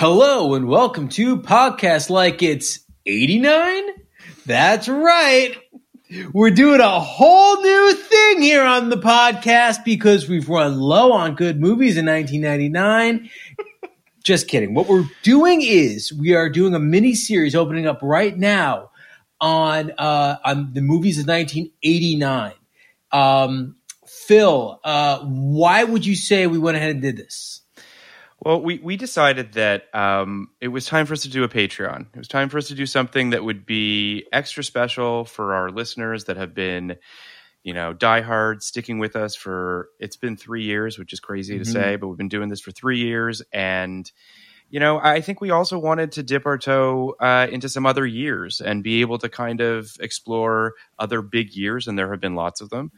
Hello and welcome to Podcast Like It's 89. That's right. We're doing a whole new thing here on the podcast because we've run low on good movies in 1999. Just kidding. What we're doing is we are doing a mini series opening up right now on uh, on the movies of 1989. Um, Phil, uh, why would you say we went ahead and did this? Well, we, we decided that um, it was time for us to do a Patreon. It was time for us to do something that would be extra special for our listeners that have been, you know, diehard, sticking with us for it's been three years, which is crazy to Mhm. say, but we've been doing this for three years. And, you know, I think we also wanted to dip our toe uh, into some other years and be able to kind of explore other big years, and there have been lots of them.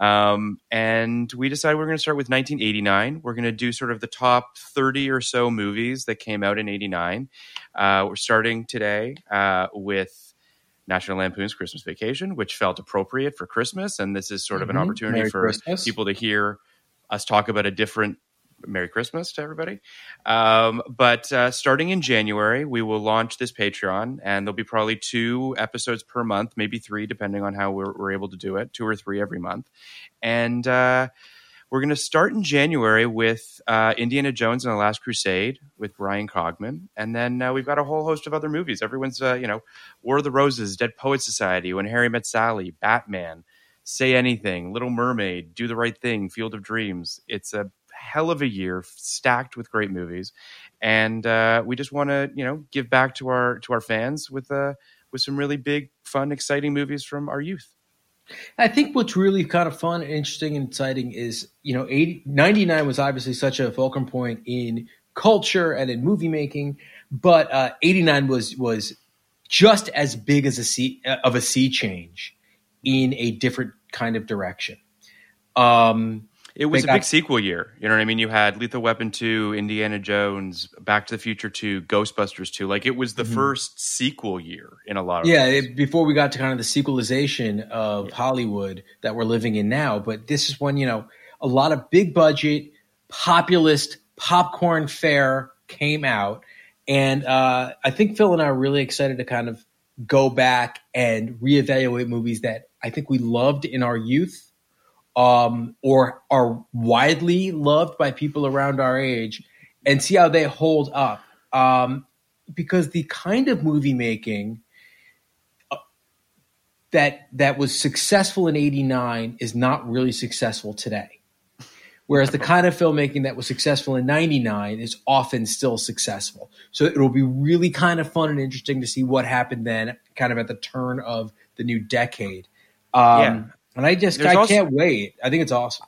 Um, and we decided we're going to start with 1989. We're going to do sort of the top 30 or so movies that came out in 89. Uh, we're starting today uh, with National Lampoon's Christmas Vacation, which felt appropriate for Christmas. And this is sort of an Mhm. opportunity Merry for Christmas. people to hear us talk about a different Merry Christmas to everybody. Um, but uh, starting in January, we will launch this Patreon, and there'll be probably two episodes per month, maybe three, depending on how we're, we're able to do it, two or three every month. And uh, we're going to start in January with uh, Indiana Jones and the Last Crusade with Bryan Cogman, and then uh, we've got a whole host of other movies. Everyone's, uh, you know, War of the Roses, Dead Poet Society, When Harry Met Sally, Batman, Say Anything, Little Mermaid, Do the Right Thing, Field of Dreams. It's a hell of a year, stacked with great movies, and uh, we just want to, you know, give back to our to our fans with uh, with some really big, fun, exciting movies from our youth. I think what's really kind of fun, interesting, and exciting is, you know, 80, 99 was obviously such a fulcrum point in culture and in movie making, but uh, 89 was was just as big as a sea of a sea change in a different kind of direction. Um, It was They a big sequel year. You know what I mean? You had Lethal Weapon 2, Indiana Jones, Back to the Future 2, Ghostbusters 2. Like it was the Mhm. first sequel year in a lot of yeah, ways. it, before we got to kind of the sequelization of Hollywood that we're living in now, but this is when you know a lot of big budget, populist popcorn fare came out, and uh, I think Phil and I are really excited to kind of go back and reevaluate movies that I think we loved in our youth, um, or are widely loved by people around our age, and see how they hold up. Um, because the kind of movie making uh, that that was successful in 89 is not really successful today. Whereas the kind of filmmaking that was successful in 99 is often still successful. So it'll be really kind of fun and interesting to see what happened then, kind of at the turn of the new decade. Um, Yeah. And I just, There's I also- can't wait. I think it's awesome.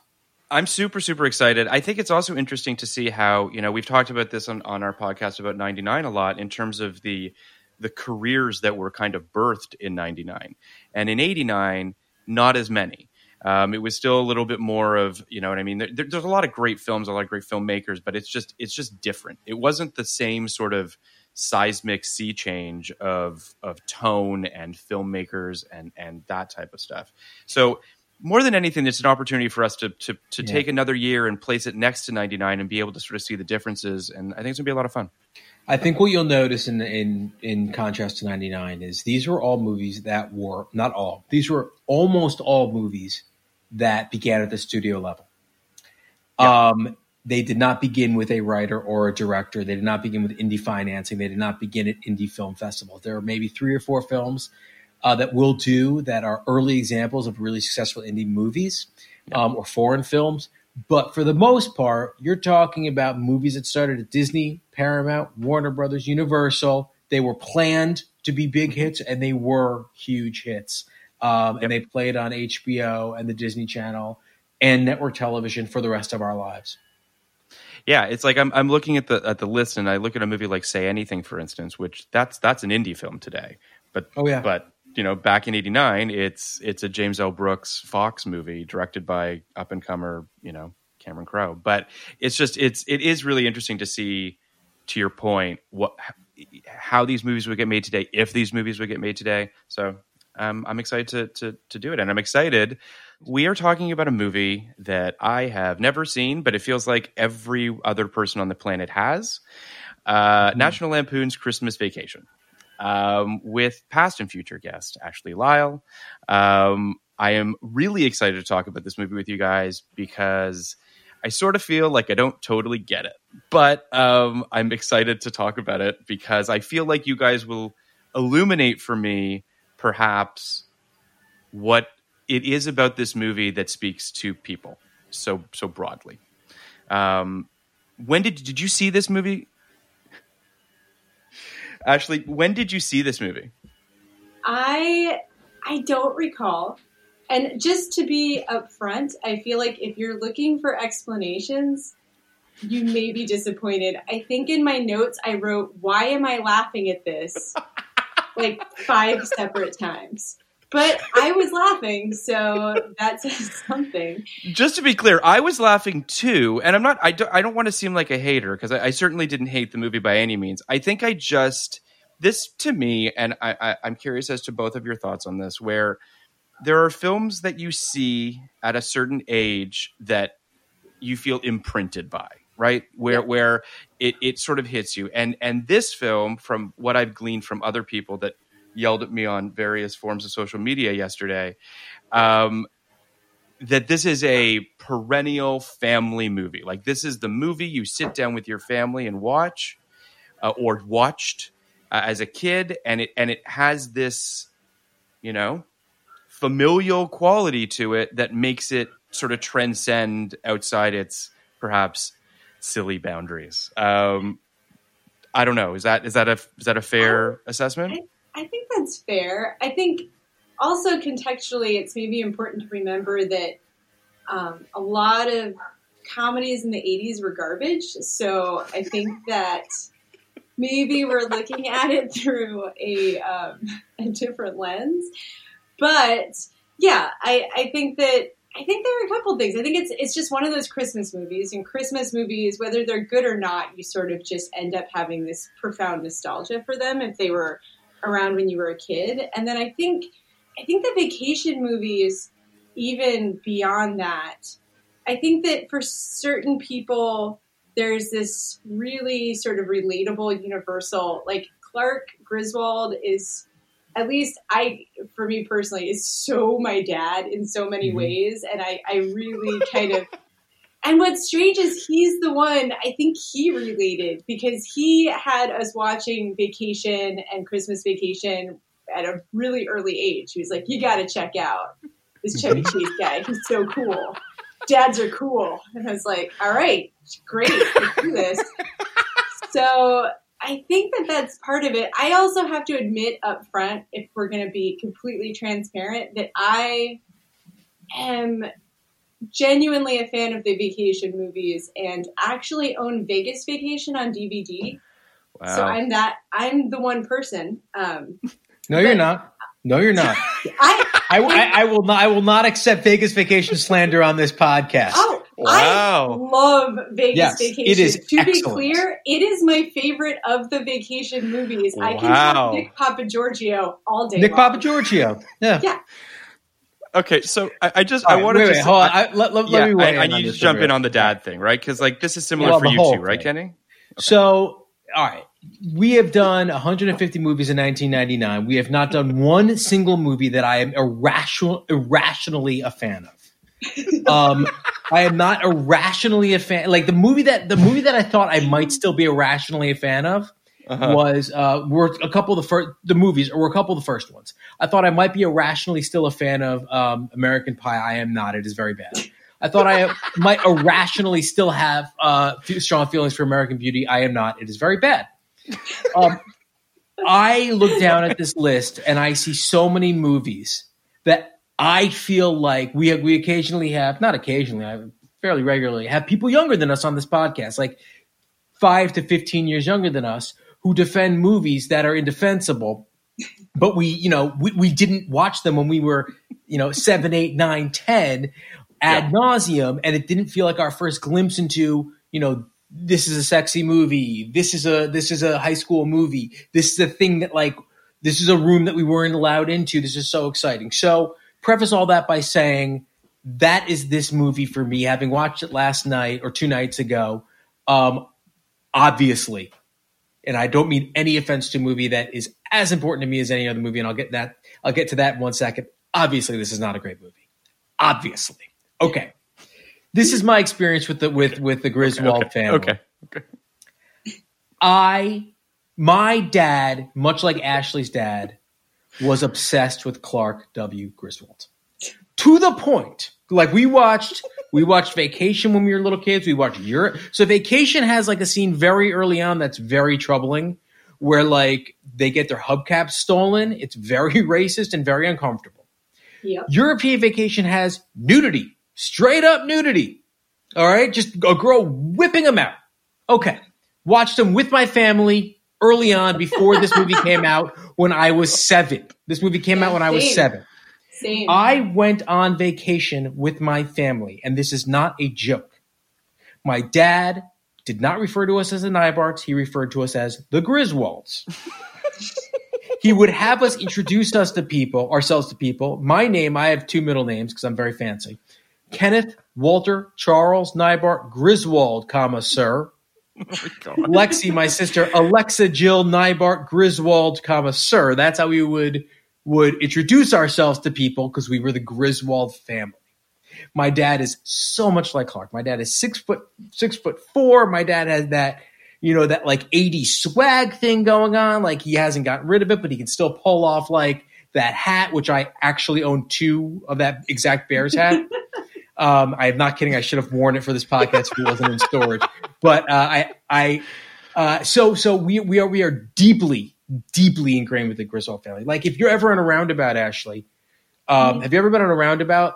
I'm super, super excited. I think it's also interesting to see how, you know, we've talked about this on, on our podcast about 99 a lot in terms of the the careers that were kind of birthed in 99. And in 89, not as many. Um, it was still a little bit more of, you know what I mean? There, there's a lot of great films, a lot of great filmmakers, but it's just it's just different. It wasn't the same sort of seismic sea change of of tone and filmmakers and and that type of stuff. So more than anything, it's an opportunity for us to to, to Yeah. take another year and place it next to 99 and be able to sort of see the differences. And I think it's gonna be a lot of fun. I think what you'll notice in in in contrast to 99 is these were all movies that were not all. These were almost all movies that began at the studio level. Um they did not begin with a writer or a director. They did not begin with indie financing. They did not begin at indie film festivals. There are maybe three or four films uh, that will do that are early examples of really successful indie movies um, or foreign films. But for the most part, you're talking about movies that started at Disney, Paramount, Warner Brothers, Universal. They were planned to be big hits, and they were huge hits. Um, And they played on HBO and the Disney Channel and network television for the rest of our lives. Yeah, it's like I'm I'm looking at the at the list and I look at a movie like Say Anything, for instance, which that's that's an indie film today. But Oh, yeah. but you know, back in '89, it's it's a James L. Brooks Fox movie directed by up and comer, you know, Cameron Crowe. But it's just it's it is really interesting to see, to your point, what how these movies would get made today, if these movies would get made today. So um, I'm excited to to to do it, and I'm excited. We are talking about a movie that I have never seen, but it feels like every other person on the planet has. Uh, National Lampoon's Christmas Vacation, um, with past and future guest Ashley Lyle. Um, I am really excited to talk about this movie with you guys because I sort of feel like I don't totally get it, but um, I'm excited to talk about it because I feel like you guys will illuminate for me perhaps what it is about this movie that speaks to people so so broadly. Um, when did did you see this movie, Ashley? When did you see this movie? I I don't recall. And just to be upfront, I feel like if you're looking for explanations, you may be disappointed. I think in my notes I wrote, "Why am I laughing at this?" like five separate times. But I was laughing, so that says something. Just to be clear, I was laughing too, and I'm not. I don't. I don't want to seem like a hater because I, I certainly didn't hate the movie by any means. I think I just this to me, and I, I, I'm curious as to both of your thoughts on this. Where there are films that you see at a certain age that you feel imprinted by, right? Where where it, it sort of hits you, and and this film, from what I've gleaned from other people that yelled at me on various forms of social media yesterday. Um, that this is a perennial family movie. Like this is the movie you sit down with your family and watch, uh, or watched uh, as a kid, and it and it has this, you know, familial quality to it that makes it sort of transcend outside its perhaps silly boundaries. Um, I don't know. Is that is that a is that a fair assessment? I think that's fair. I think also contextually, it's maybe important to remember that um, a lot of comedies in the 80s were garbage. So I think that maybe we're looking at it through a, um, a different lens. But yeah, I, I think that I think there are a couple things. I think it's it's just one of those Christmas movies, and Christmas movies, whether they're good or not, you sort of just end up having this profound nostalgia for them if they were around when you were a kid. And then I think I think the vacation movies, even beyond that, I think that for certain people, there's this really sort of relatable, universal. Like Clark Griswold is, at least I, for me personally, is so my dad in so many mm-hmm. ways, and I, I really kind of And what's strange is he's the one, I think he related because he had us watching Vacation and Christmas Vacation at a really early age. He was like, You got to check out this Chevy Chase guy. He's so cool. Dads are cool. And I was like, All right, great. Let's do this. So I think that that's part of it. I also have to admit up front, if we're going to be completely transparent, that I am genuinely a fan of the vacation movies and actually own Vegas Vacation on DVD. Wow. So I'm that I'm the one person. Um, No, you're not. No, you're not. I, I, I, I will not. I will not accept Vegas vacation slander on this podcast. oh, Wow. I love Vegas Yes, Vacation. it is to be clear, it is my favorite of the vacation movies. I can Wow. talk Nick Papagiorgio all day. Nick long. Papagiorgio. Yeah. Yeah. Okay, so I, I just All I right, want to wait, just wait, hold on. I- I, let, let, yeah, let me weigh I, in I need to jump in on the dad thing, right? Because like this is similar Well, for you whole too, right, thing. Kenny? So, all right, we have done 150 movies in 1999. We have not done one single movie that I am irrational, irrationally a fan of. Um, I am not irrationally a fan. Like the movie that the movie that I thought I might still be irrationally a fan of Uh-huh. was uh, were a couple of the first the movies or were a couple of the first ones. I thought I might be irrationally still a fan of um, American Pie. I am not. It is very bad. I thought I might irrationally still have uh, strong feelings for American Beauty. I am not. It is very bad. Um, I look down at this list and I see so many movies that I feel like we we occasionally have not occasionally, I fairly regularly have people younger than us on this podcast, like five to fifteen years younger than us, who defend movies that are indefensible. But we, you know, we, we didn't watch them when we were, you know, seven, eight, nine, ten ad nauseum, and it didn't feel like our first glimpse into, you know, this is a sexy movie. This is a this is a high school movie. This is a thing that like this is a room that we weren't allowed into. This is so exciting. So preface all that by saying that is this movie for me. Having watched it last night or two nights ago, um, obviously, and I don't mean any offense to a movie that is as important to me as any other movie, and I'll get that I'll get to that in one second. Obviously, this is not a great movie. Obviously, okay. This is my experience with the with with the Griswold okay, family. okay, okay. I, my dad, much like Ashley's dad, was obsessed with Clark W. Griswold to the point. Like we watched, we watched Vacation when we were little kids. We watched Europe. So Vacation has like a scene very early on that's very troubling, where like they get their hubcaps stolen. It's very racist and very uncomfortable. Yep. European Vacation has nudity, straight up nudity. All right, just a girl whipping them out. Okay, watched them with my family early on before this movie came out when I was seven. This movie came out when I was seven. Same. I went on vacation with my family, and this is not a joke. My dad did not refer to us as the Neibarts, he referred to us as the Griswolds. he would have us introduce us to people, ourselves to people. My name, I have two middle names because I'm very fancy. Kenneth Walter Charles Neibart Griswold, comma, sir. Oh Lexi, my sister, Alexa Jill Neibart Griswold, comma, sir. That's how we would would introduce ourselves to people because we were the Griswold family. My dad is so much like Clark. My dad is six foot six foot four. My dad has that, you know, that like 80 swag thing going on. Like he hasn't gotten rid of it, but he can still pull off like that hat, which I actually own two of that exact Bears hat. Um, I am not kidding. I should have worn it for this podcast if it wasn't in storage. But uh, I, I, uh, so so we we are we are deeply deeply ingrained with the Griswold family. Like if you're ever on a roundabout, Ashley, um, have you ever been on a roundabout?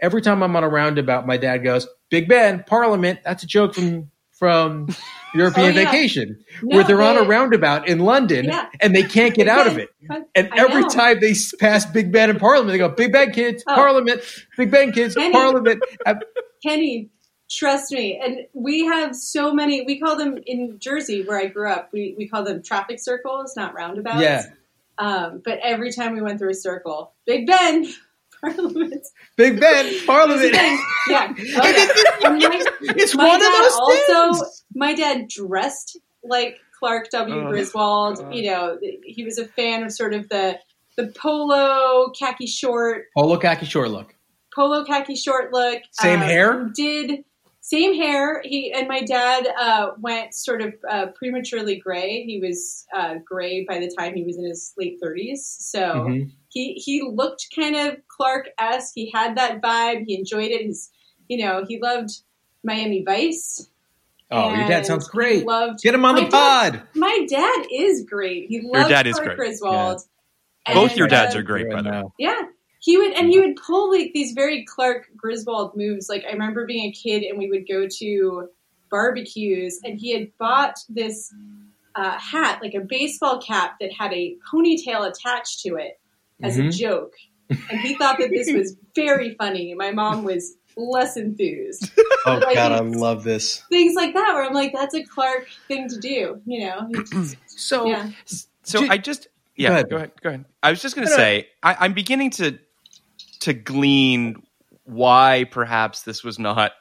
Every time I'm on a roundabout, my dad goes, "Big Ben, Parliament." That's a joke from from European Oh, yeah. Vacation, No, where they're on a roundabout in London Yeah. and they can't get out of it. And every time they pass Big Ben and Parliament, they go, "Big Ben kids, Oh. Parliament, Big Ben kids, Kenny. Parliament." Kenny, trust me. And we have so many, we call them in Jersey, where I grew up, we, we call them traffic circles, not roundabouts. Yeah. Um, but every time we went through a circle, Big Ben, Parliament. Big Ben, Parliament. Yeah. My, It's my one of dad those also, things. my dad dressed like Clark W. Oh, Griswold. God. You know, he was a fan of sort of the, the polo, khaki short, Polo khaki short look. polo khaki short look. Same um, hair? Did same hair. He and my dad uh, went sort of uh, prematurely gray. He was uh, gray by the time he was in his late thirties. So Mhm. He he looked kind of Clark esque. He had that vibe. He enjoyed it. He's you know he loved Miami Vice. Oh, your dad sounds great. Loved Get him on the dad- pod. my dad is great. He loves dad is Clark great. Griswold. Both And, your dads uh, are great, by the way. yeah. He would and he would pull like these very Clark Griswold moves. Like I remember being a kid and we would go to barbecues and he had bought this uh, hat, like a baseball cap that had a ponytail attached to it as a Mhm. joke. And he thought that this was very funny. My mom was less enthused. Oh Like, God, I love this. Things like that where I'm like, that's a Clark thing to do, you know? Just- So yeah. So Ju- I just yeah, Go ahead. go ahead. Go ahead. I was just going to No, no. say I, I'm beginning to to glean why perhaps this was not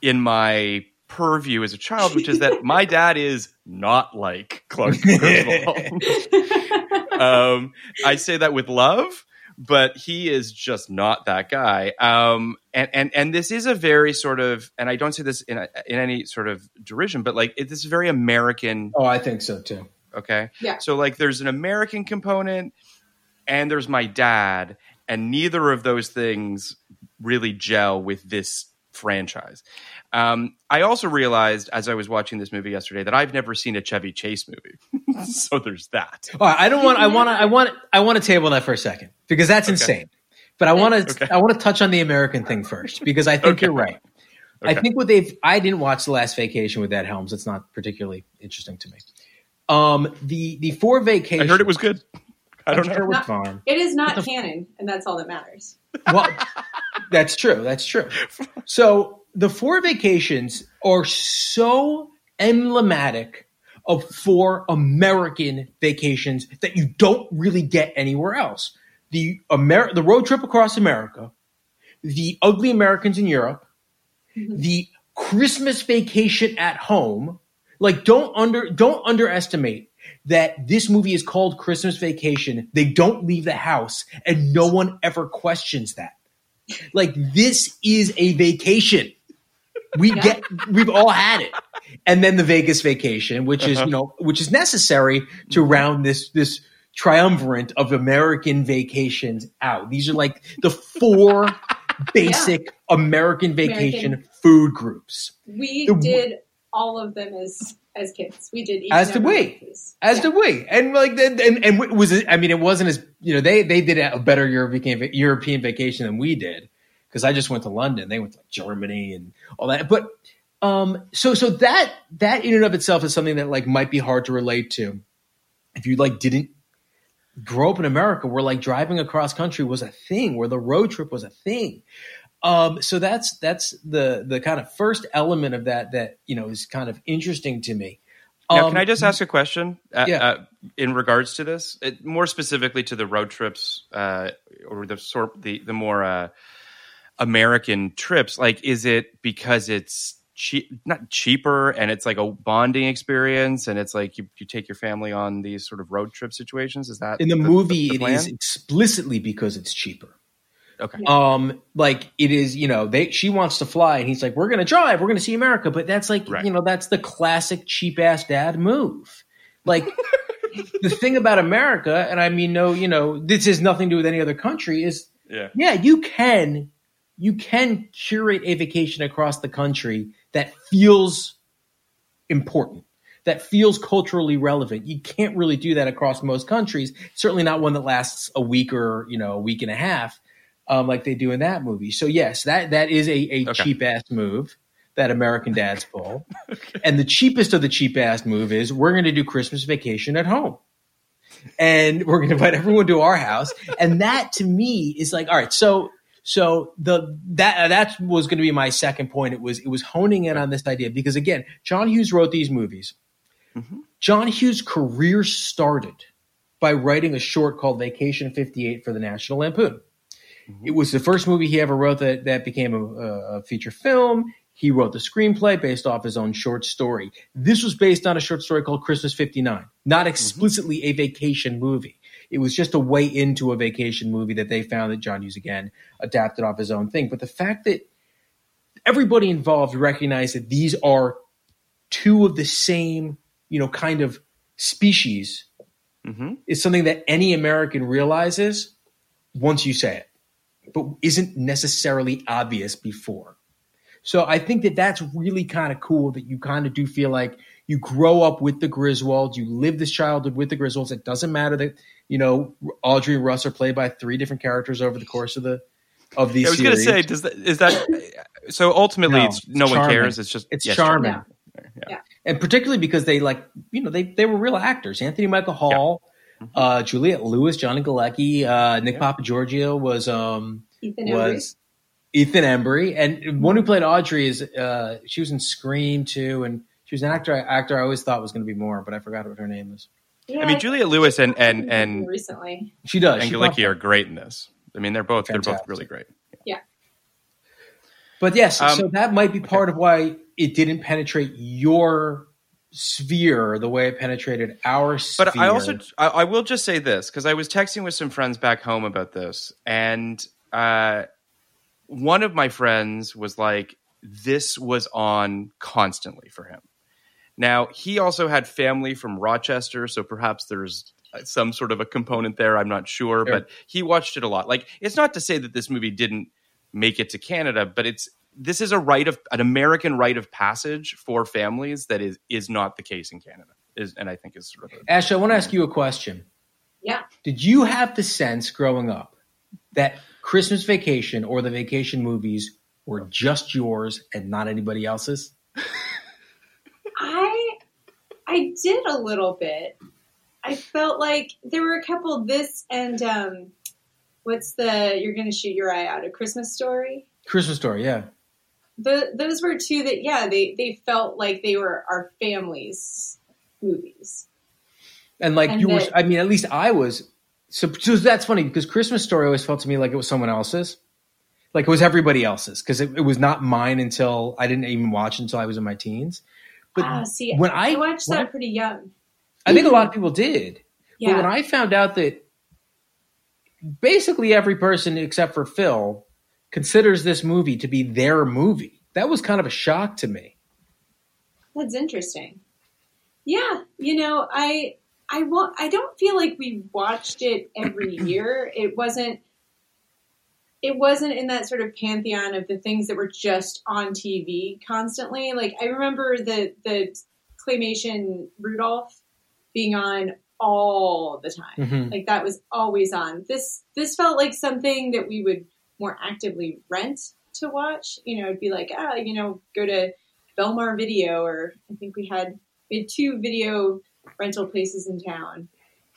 in my purview as a child, which is that my dad is not like Clark Griswold. um, I say that with love, but he is just not that guy. Um, and and and this is a very sort of, and I don't say this in a, in any sort of derision, but like it, this is very American. Oh, I think so too. Okay, Yeah. So like, there's an American component, and there's my dad, and neither of those things really gel with this franchise. Um, I also realized as I was watching this movie yesterday that I've never seen a Chevy Chase movie, so there's that. All right, I don't want. I want. I want. I want to table that for a second because that's insane. But I want to. Okay. I want to touch on the American thing first because I think Okay. you're right. I think what they've. I didn't watch the last vacation with Ed Helms. It's not particularly interesting to me. Um, the the four vacation. I heard it was good. I don't I'm know. sure it was Not- fine. It is not canon, and that's all that matters. Well, that's true. That's true. So the four vacations are so emblematic of four American vacations that you don't really get anywhere else. The Amer- the road trip across America, the ugly Americans in Europe, mm-hmm. the Christmas vacation at home. Like don't under don't underestimate that this movie is called Christmas Vacation. They don't leave the house and no one ever questions that. Like this is a vacation. We get we've all had it. And then the Vegas vacation, which is, you uh-huh. know, which is necessary to round this this triumvirate of American vacations out. These are like the four basic American vacation American. food groups. We The- did all of them as as kids. We did As did we. As Yeah. did we, and like, and and, and it was I mean, it wasn't as you know they they did a better European European vacation than we did because I just went to London, they went to like Germany and all that. But um, so so that that in and of itself is something that like might be hard to relate to if you like didn't grow up in America, where like driving across country was a thing, where the road trip was a thing. Um, so that's that's the the kind of first element of that that you know is kind of interesting to me. Now, Um, can I just ask a question? Uh, yeah. uh, in regards to this, it, more specifically to the road trips uh, or the sort the the more uh, American trips. Like, is it because it's cheap, not cheaper, and it's like a bonding experience, and it's like you, you take your family on these sort of road trip situations? Is that in the, the- movie the it is explicitly because it's cheaper Okay, um like it is you know they she wants to fly and he's like we're gonna drive. We're gonna see america. But that's like Right. you know that's the classic cheap ass dad move. Like the thing about america and i mean no you know this has nothing to do with any other country is yeah, yeah you can you can curate a vacation across the country that feels important that feels culturally relevant. You can't really do that across most countries certainly not one that lasts a week or you know a week and a half um, like they do in that movie so yes that that is a, a Okay. cheap ass move that american dads pull and the cheapest of the cheap ass move is we're going to do christmas vacation at home and we're going to invite everyone to our house. And that to me is like, all right, so so the that that was going to be my second point. It was it was honing in on this idea because again, John Hughes wrote these movies. John Hughes' career started by writing a short called Vacation 58 for the National Lampoon. It was the first movie he ever wrote that, that became a, a feature film. He wrote the screenplay based off his own short story. This was based on a short story called Christmas 59, not explicitly a vacation movie. It was just a way into a vacation movie that they found that John Hughes again adapted off his own thing. But the fact that everybody involved recognized that these are two of the same, you know, kind of species hmm is something that any American realizes once you say it, but isn't necessarily obvious before. So I think that that's really kind of cool that you kind of do feel like you grow up with the Griswolds, you live this childhood with the Griswolds. It doesn't matter that you know Audrey and Russ are played by three different characters over the course of the of these. I was going to say, does that is that so? Ultimately, No, it's, no it's one cares. It's just It's yes, charming. Yeah. Yeah. and particularly because they like you know they they were real actors. Anthony Michael Hall, uh, Juliette Lewis, Johnny Galecki, uh, Nick Yeah. Papagiorgio was um Ethan Embry. was Ethan Embry, and one who played Audrey is uh, she was in Scream too, and she was an actor actor I always thought was going to be more, but I forgot what her name is. Yeah, I mean, Juliette Lewis and and and recently. She does. and she Galecki are great in this. I mean, they're both they're both really great. Yeah. But yes, Um, so that might be part of why it didn't penetrate your sphere the way it penetrated our sphere. But I also I, I will just say this because I was texting with some friends back home about this, and uh, one of my friends was like, "This was on constantly for him." Now he also had family from Rochester, so perhaps there's some sort of a component there. I'm not sure, Sure. but he watched it a lot. Like it's not to say that this movie didn't make it to Canada, but it's this is a rite of an American rite of passage for families that is is not the case in Canada. Is and I think is sort of a, Ash, I want to ask you a question. Yeah. Did you have the sense growing up that Christmas Vacation or the vacation movies were just yours and not anybody else's? I I did a little bit. I felt like there were a couple this and um what's the you're gonna shoot your eye out a Christmas story? Christmas Story, yeah. The those were two that yeah, they they felt like they were our family's movies. And like And you were, I mean, at least I was. So, so that's funny because Christmas Story always felt to me like it was someone else's, like it was everybody else's because it, it was not mine until I didn't even watch until I was in my teens. But ah, see when I, watched when that I- pretty young. I think a lot of people did. Yeah. But when I found out that basically every person except for Phil considers this movie to be their movie, that was kind of a shock to me. That's interesting. Yeah, you know, I I want I don't feel like we watched it every year. It wasn't it wasn't in that sort of pantheon of the things that were just on TV constantly. Like I remember the the claymation Rudolph being on all the time. Mhm. Like that was always on. This this felt like something that we would more actively rent to watch. You know, it'd be like, ah, you know, go to Belmar Video, or I think we had we had two video rental places in town,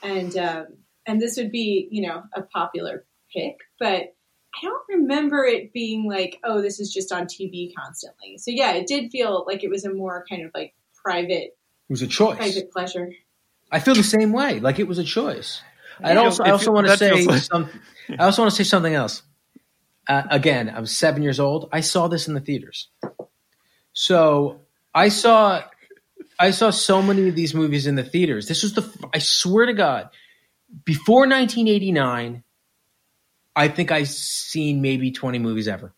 and um, and this would be you know a popular pick, but I don't remember it being like, oh, this is just on TV constantly. So yeah, it did feel like it was a more kind of like private It was a choice. private pleasure. I feel the same way. Like it was a choice. I also, I also want to say like- some. I also want to say something else. Uh, again, I was seven years old. I saw this in the theaters, so I saw, I saw so many of these movies in the theaters. This was the. I swear to God, before 1989, I think I've seen maybe 20 movies ever.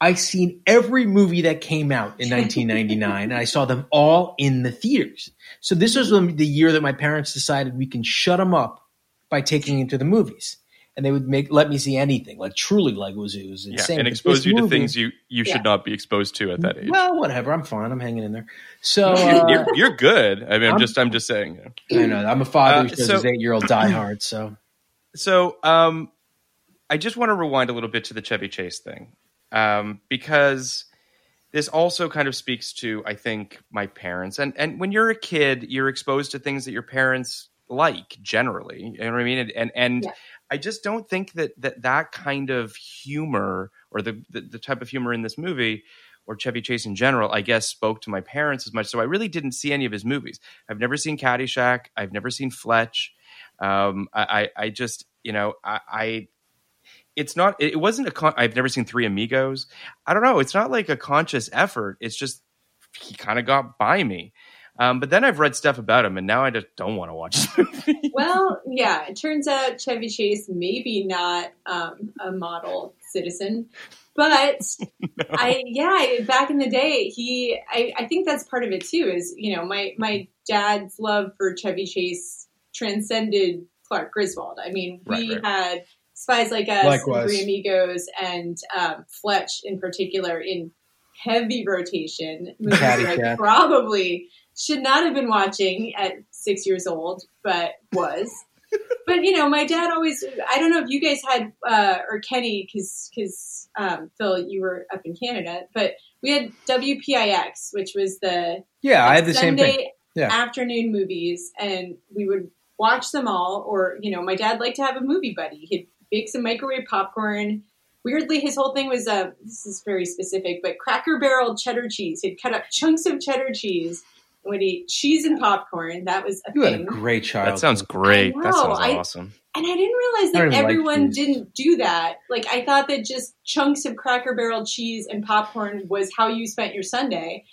I've seen every movie that came out in 1999, and I saw them all in the theaters. So this was the year that my parents decided we can shut them up by taking them to the movies, and they would make let me see anything, like truly, like it was it was yeah, and expose this you to things you you Yeah. should not be exposed to at that age. Well, whatever. I'm fine. I'm hanging in there. So you're, uh, you're, you're good. I mean, I'm, I'm- just I'm just saying. you know. I know I'm a father Uh, who shows so- his eight year old Die Hard. So So, um, I just want to rewind a little bit to the Chevy Chase thing, um, because this also kind of speaks to, I think, my parents. And and when you're a kid, you're exposed to things that your parents like generally. You know what I mean? And and, and Yeah. I just don't think that that that kind of humor or the, the the type of humor in this movie. Or Chevy Chase in general, I guess, spoke to my parents as much. So I really didn't see any of his movies. I've never seen Caddyshack. I've never seen Fletch. Um, I, I, I just, you know, I, I it's not, it wasn't a, con- I've never seen Three Amigos. I don't know. It's not like a conscious effort. It's just, he kind of got by me. Um, but then I've read stuff about him and now I just don't want to watch the movie. Well, yeah, it turns out Chevy Chase maybe not um, a model citizen. But I, yeah, back in the day, he, I, I think that's part of it too. Is you know, my my dad's love for Chevy Chase transcended Clark Griswold. I mean, we Right, right. had Spies Like Us, Likewise. and Three Amigos, and um, Fletch in particular in heavy rotation. Movies that I probably should not have been watching at six years old, but was. but you know, my dad always. I don't know if you guys had uh, or Kenny, because because um, Phil, you were up in Canada, but we had WPIX, which was the Yeah, I had the same Sunday thing. Yeah. afternoon movies, and we would watch them all. Or you know, my dad liked to have a movie buddy. He'd bake some microwave popcorn. Weirdly, his whole thing was uh, this is very specific, but Cracker Barrel cheddar cheese. He'd cut up chunks of cheddar cheese would eat cheese and popcorn. That was a You had a thing. great child. That sounds great. I That know, sounds I- awesome. And I didn't realize I don't that even like everyone didn't do that. Like I thought that just chunks of Cracker Barrel cheese and popcorn was how you spent your Sunday.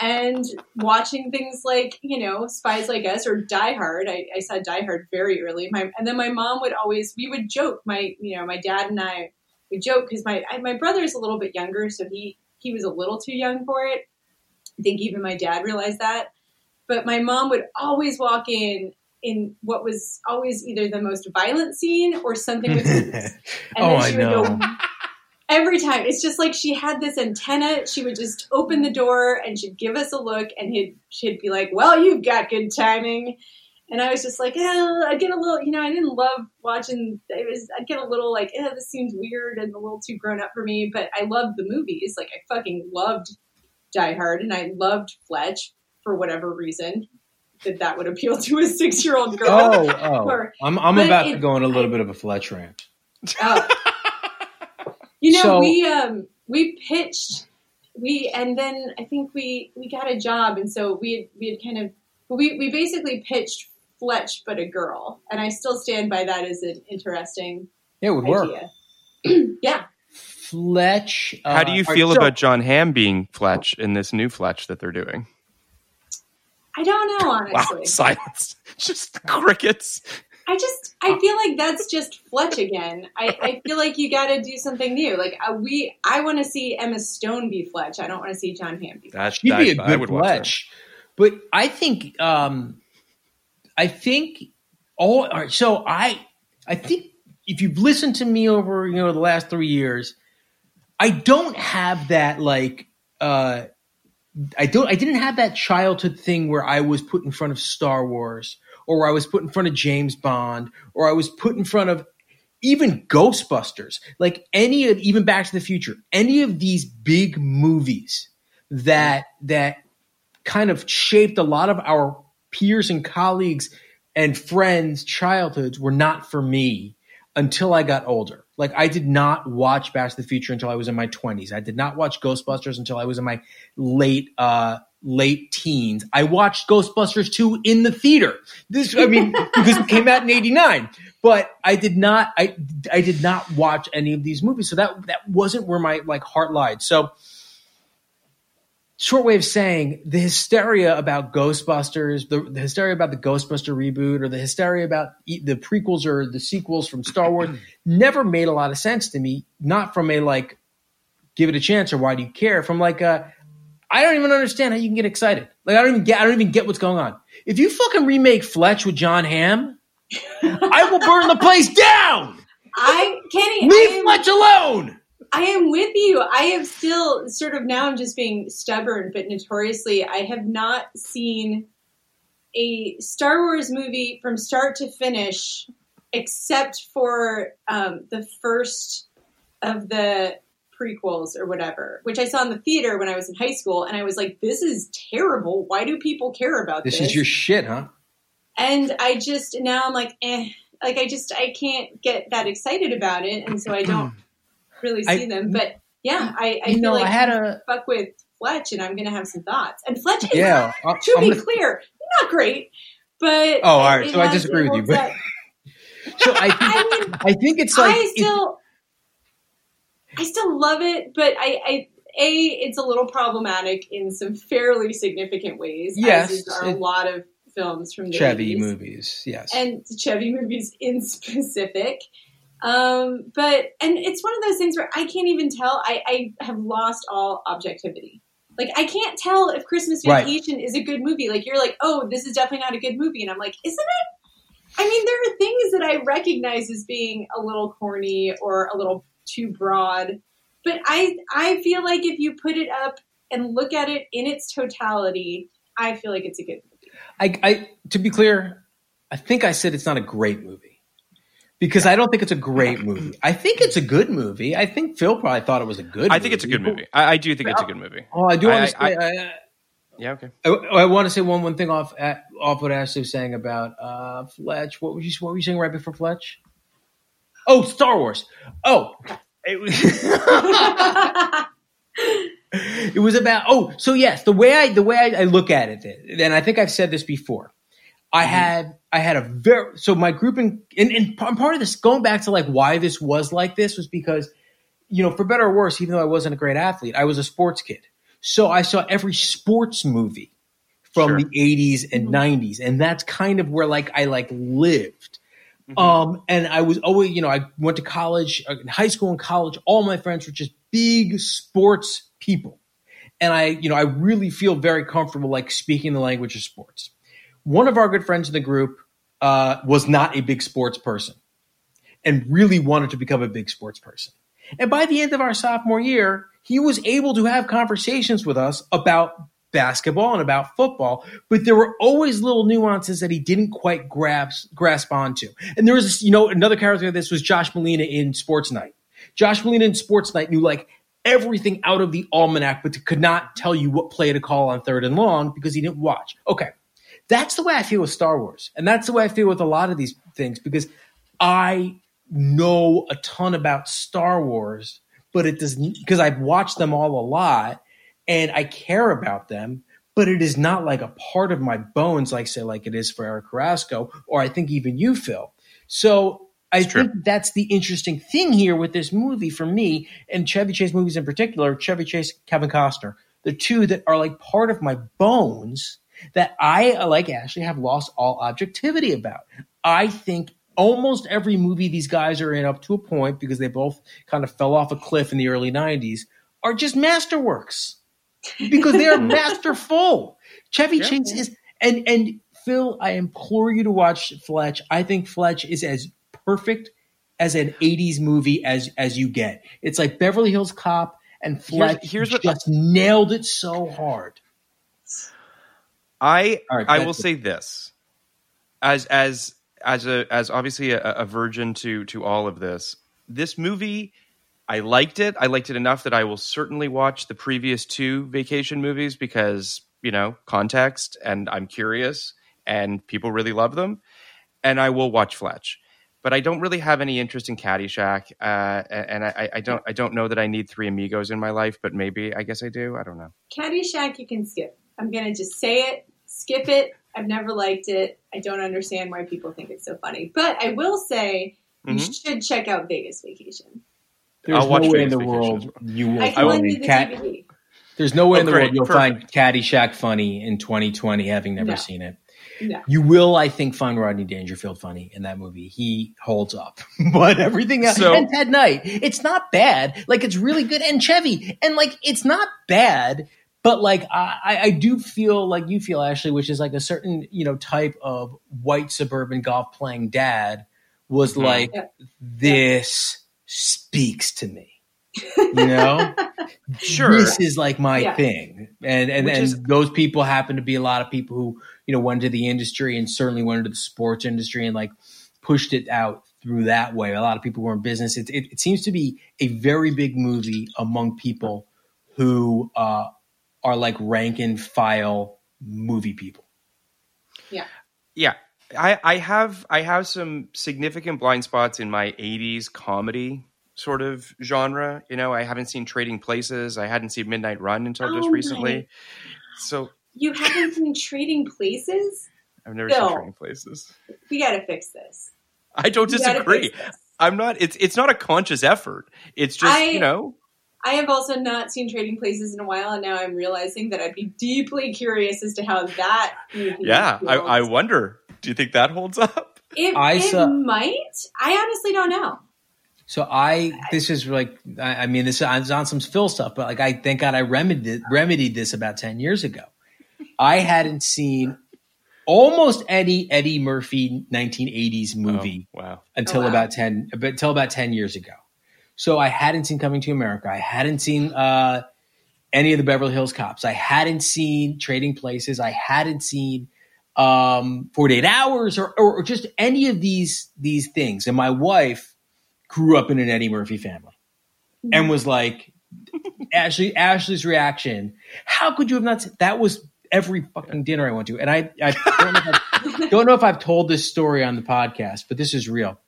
And watching things like you know Spies Like Us or Die Hard, I, I saw Die Hard very early. My and then my mom would always we would joke. My you know my dad and I would joke because my I, my brother is a little bit younger, so he he was a little too young for it. I think even my dad realized that. But my mom would always walk in in what was always either the most violent scene or something with. And oh, then I she would know. go every time. It's just like she had this antenna. She would just open the door and she'd give us a look and he'd, she'd be like, Well, you've got good timing. And I was just like, eh, I'd get a little, you know, I didn't love watching. It was, I'd get a little like, eh, this seems weird and a little too grown up for me. But I loved the movies. Like I fucking loved Die Hard and I loved Fletch for whatever reason that that would appeal to a six year old girl. Oh, oh. Or- I'm, I'm about to go on a little bit of a Fletch rant. Oh. You know, So- we um we pitched we and then I think we we got a job and so we had we had kind of we we basically pitched Fletch but a girl. And I still stand by that as an interesting Yeah, it would work. yeah. Fletch. Uh, How do you all right, feel so- about Jon Hamm being Fletch in this new Fletch that they're doing? I don't know Wow, honestly. silence. Just crickets. I just I feel like that's just Fletch again. I, I feel like you got to do something new. Like uh, we, I want to see Emma Stone be Fletch. I don't want to see Jon Hamm be. Fletch. That, She'd be a good I would watch that. Fletch. But I think, um, I think all, all right. So I, I think if you've listened to me over, you know, the last three years, I don't have that like, uh, I don't, I didn't have that childhood thing where I was put in front of Star Wars or I was put in front of James Bond or I was put in front of even Ghostbusters, like any of even Back to the Future, any of these big movies that that kind of shaped a lot of our peers and colleagues and friends' childhoods were not for me until I got older. Like I did not watch Back to the Future until I was in my twenties. I did not watch Ghostbusters until I was in my late uh late teens. I watched Ghostbusters 2 in the theater. This I mean because it came out in 89. But I did not I I did not watch any of these movies. So that that wasn't where my like heart lied. So short way of saying the hysteria about Ghostbusters, the, the hysteria about the Ghostbuster reboot, or the hysteria about e- the prequels or the sequels from Star Wars never made a lot of sense to me. Not from a like, give it a chance or why do you care? From like a, I don't even understand how you can get excited. Like I don't even get, I don't even get what's going on. If you fucking remake Fletch with Jon Hamm, I will burn the place down. I I Leave am- Fletch alone. I am with you. I have still sort of now I'm just being stubborn, but notoriously I have not seen a Star Wars movie from start to finish except for um, the first of the prequels or whatever, which I saw in the theater when I was in high school, and I was like, "This is terrible. Why do people care about this?" This is your shit, huh? and I just now I'm like, eh, like I just I can't get that excited about it, and so I don't really see I- them. But yeah, I, I feel know, like I had a fuck with Fletch, and I'm gonna have some thoughts. And Fletch is, yeah. I- to I'm be gonna- clear, not great, but Oh, all right. So I disagree with you, but-. So I think, I mean, I think it's like I it- still, I still love it, but I, I, a, it's a little problematic in some fairly significant ways. Yes, as is are a lot of films from the Chevy 80s. movies. Yes. and Chevy movies in specific. Um, but and it's one of those things where I can't even tell. I, I have lost all objectivity. Like I can't tell if Christmas Right. Vacation is a good movie. Like you're like, oh, this is definitely not a good movie, and I'm like, isn't it? I mean, there are things that I recognize as being a little corny or a little too broad, but I I feel like if you put it up and look at it in its totality, I feel like it's a good movie. I, I to be clear, I think I said it's not a great movie because I don't think it's a great movie. I think it's a good movie. I think Phil probably thought it was a good. I think it's a good movie. I, I do think it's a good movie. Oh, I do I- want to I-. I, Yeah, okay. I, I want to say one one thing off at, off what Ashley was saying about uh, Fletch. What were you What were you saying right before Fletch? Oh, Star Wars. Oh, it was. it was about oh so yes the way i the way i, I look at it and i think i've said this before i had i had a very so my group in and, and p- part of this going back to like why this was like this was because you know for better or worse even though i wasn't a great athlete i was a sports kid so i saw every sports movie from Sure. the 80s and 90s and that's kind of where like i like lived um, and I was always, you know, I went to college, uh, in high school and college. All my friends were just big sports people. And I, you know, I really feel very comfortable like speaking the language of sports. One of our good friends in the group uh, was not a big sports person and really wanted to become a big sports person. And by the end of our sophomore year, he was able to have conversations with us about basketball and about football, but there were always little nuances that he didn't quite grasp grasp onto. And there was, this, you know, another character of this was Josh Malina in Sports Night. Josh Malina in Sports Night knew like everything out of the almanac, but could not tell you what play to call on third and long because he didn't watch. Okay. That's the way I feel with Star Wars. And that's the way I feel with a lot of these things because I know a ton about Star Wars, but it doesn't because I've watched them all a lot and I care about them, but it is not like a part of my bones, like say, like it is for Eric Carrasco, or I think even you, Phil. So I It's true. think that's the interesting thing here with this movie for me, and Chevy Chase movies in particular, Chevy Chase, Kevin Costner, the two that are like part of my bones that I, like Ashley, have lost all objectivity about. I think almost every movie these guys are in up to a point, because they both kind of fell off a cliff in the early 90s, are just masterworks because they are masterful. Chevy Chase is, and, and Phil, I implore you to watch Fletch. I think Fletch is as perfect as an 80s movie as, as you get. It's like Beverly Hills Cop and Fletch here's what- just nailed it so hard. I All right, I will it. say this as as as a as obviously a, a virgin to to all of this. This movie, I liked it. I liked it enough that I will certainly watch the previous two vacation movies because you know context and I'm curious and people really love them, and I will watch Fletch. But I don't really have any interest in Caddyshack, uh, and I, I don't I don't know that I need three amigos in my life, but maybe I guess I do. I don't know. Caddyshack, you can skip. I'm gonna just say it, skip it. I've never liked it. I don't understand why people think it's so funny. But I will say you Mhm. should check out Vegas Vacation. There's I'll watch no way in the Vacation world well. you will I can lend find the cat. DVD. There's no way Oh, in the great. world you'll Perfect. find Caddyshack funny in 2020, having never No. seen it. No. You will, I think, find Rodney Dangerfield funny in that movie. He holds up, but everything else. So- and Ted Knight, it's not bad. Like it's really good, and Chevy, and like it's not bad. But like I, I- I do feel like you feel Ashley, which is like a certain you know type of white suburban golf playing dad was Mhm. like Yeah. this speaks to me. You know, Sure. this is like my Yeah. thing and and, Which and is- those people happen to be a lot of people who you know went into the industry and certainly went into the sports industry and like pushed it out through that way a lot of people were in business it, it, it seems to be a very big movie among people who uh, are like rank and file movie people. Yeah. yeah. I, I have i have some significant blind spots in my 80s comedy sort of genre you know? I haven't seen trading places. I hadn't seen midnight run until just Oh recently. so You haven't seen Trading Places? i've never Bill. seen trading places. We got to fix this. i don't We disagree. i'm not it's it's not a conscious effort. It's just I- you know I have also not seen Trading Places in a while, and now I'm realizing that I'd be deeply curious as to how that. movie yeah I, I wonder do you think that holds up It, I it saw- might. I honestly don't know. So I, this is like, I, I mean, this is on some Phil stuff, but like, I thank God I remedied remedied this about ten years ago. I hadn't seen almost any Eddie Murphy 1980s movie Oh, wow. until Oh, wow. about 10 but until about 10 years ago. So I hadn't seen Coming to America. I hadn't seen uh, any of the Beverly Hills Cops. I hadn't seen Trading Places. I hadn't seen um, 48 Hours or, or, or just any of these these things. And my wife grew up in an Eddie Murphy family and was like, Ashley Ashley's reaction. How could you have not? seen- That was every fucking dinner I went to, and I, I don't, know I've, don't know if I've told this story on the podcast, but this is real.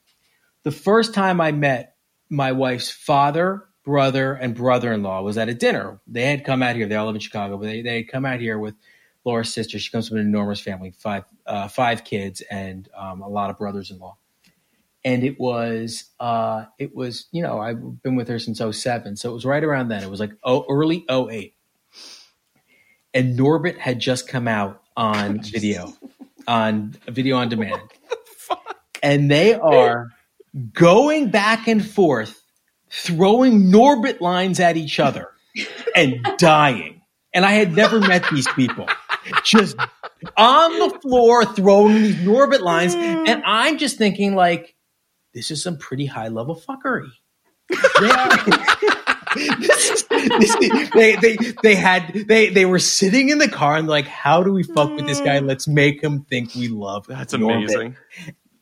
The first time I met my wife's father, brother, and brother-in-law was at a dinner. They had come out here. They all live in Chicago, but they they had come out here with Laura's sister. She comes from an enormous family, five uh, five kids, and um, a lot of brothers-in-law and it was uh it was you know i've been with her since 07 so it was right around then it was like oh early 08 and norbit had just come out on video on video on demand and they are going back and forth throwing norbit lines at each other and dying and i had never met these people just on the floor throwing these norbit lines and i'm just thinking like this is some pretty high level fuckery. They, this is- this is- they, they, they had they, they were sitting in the car and like, how do we fuck with this guy? Mm. Let's make him think we love. That's Norbit." amazing.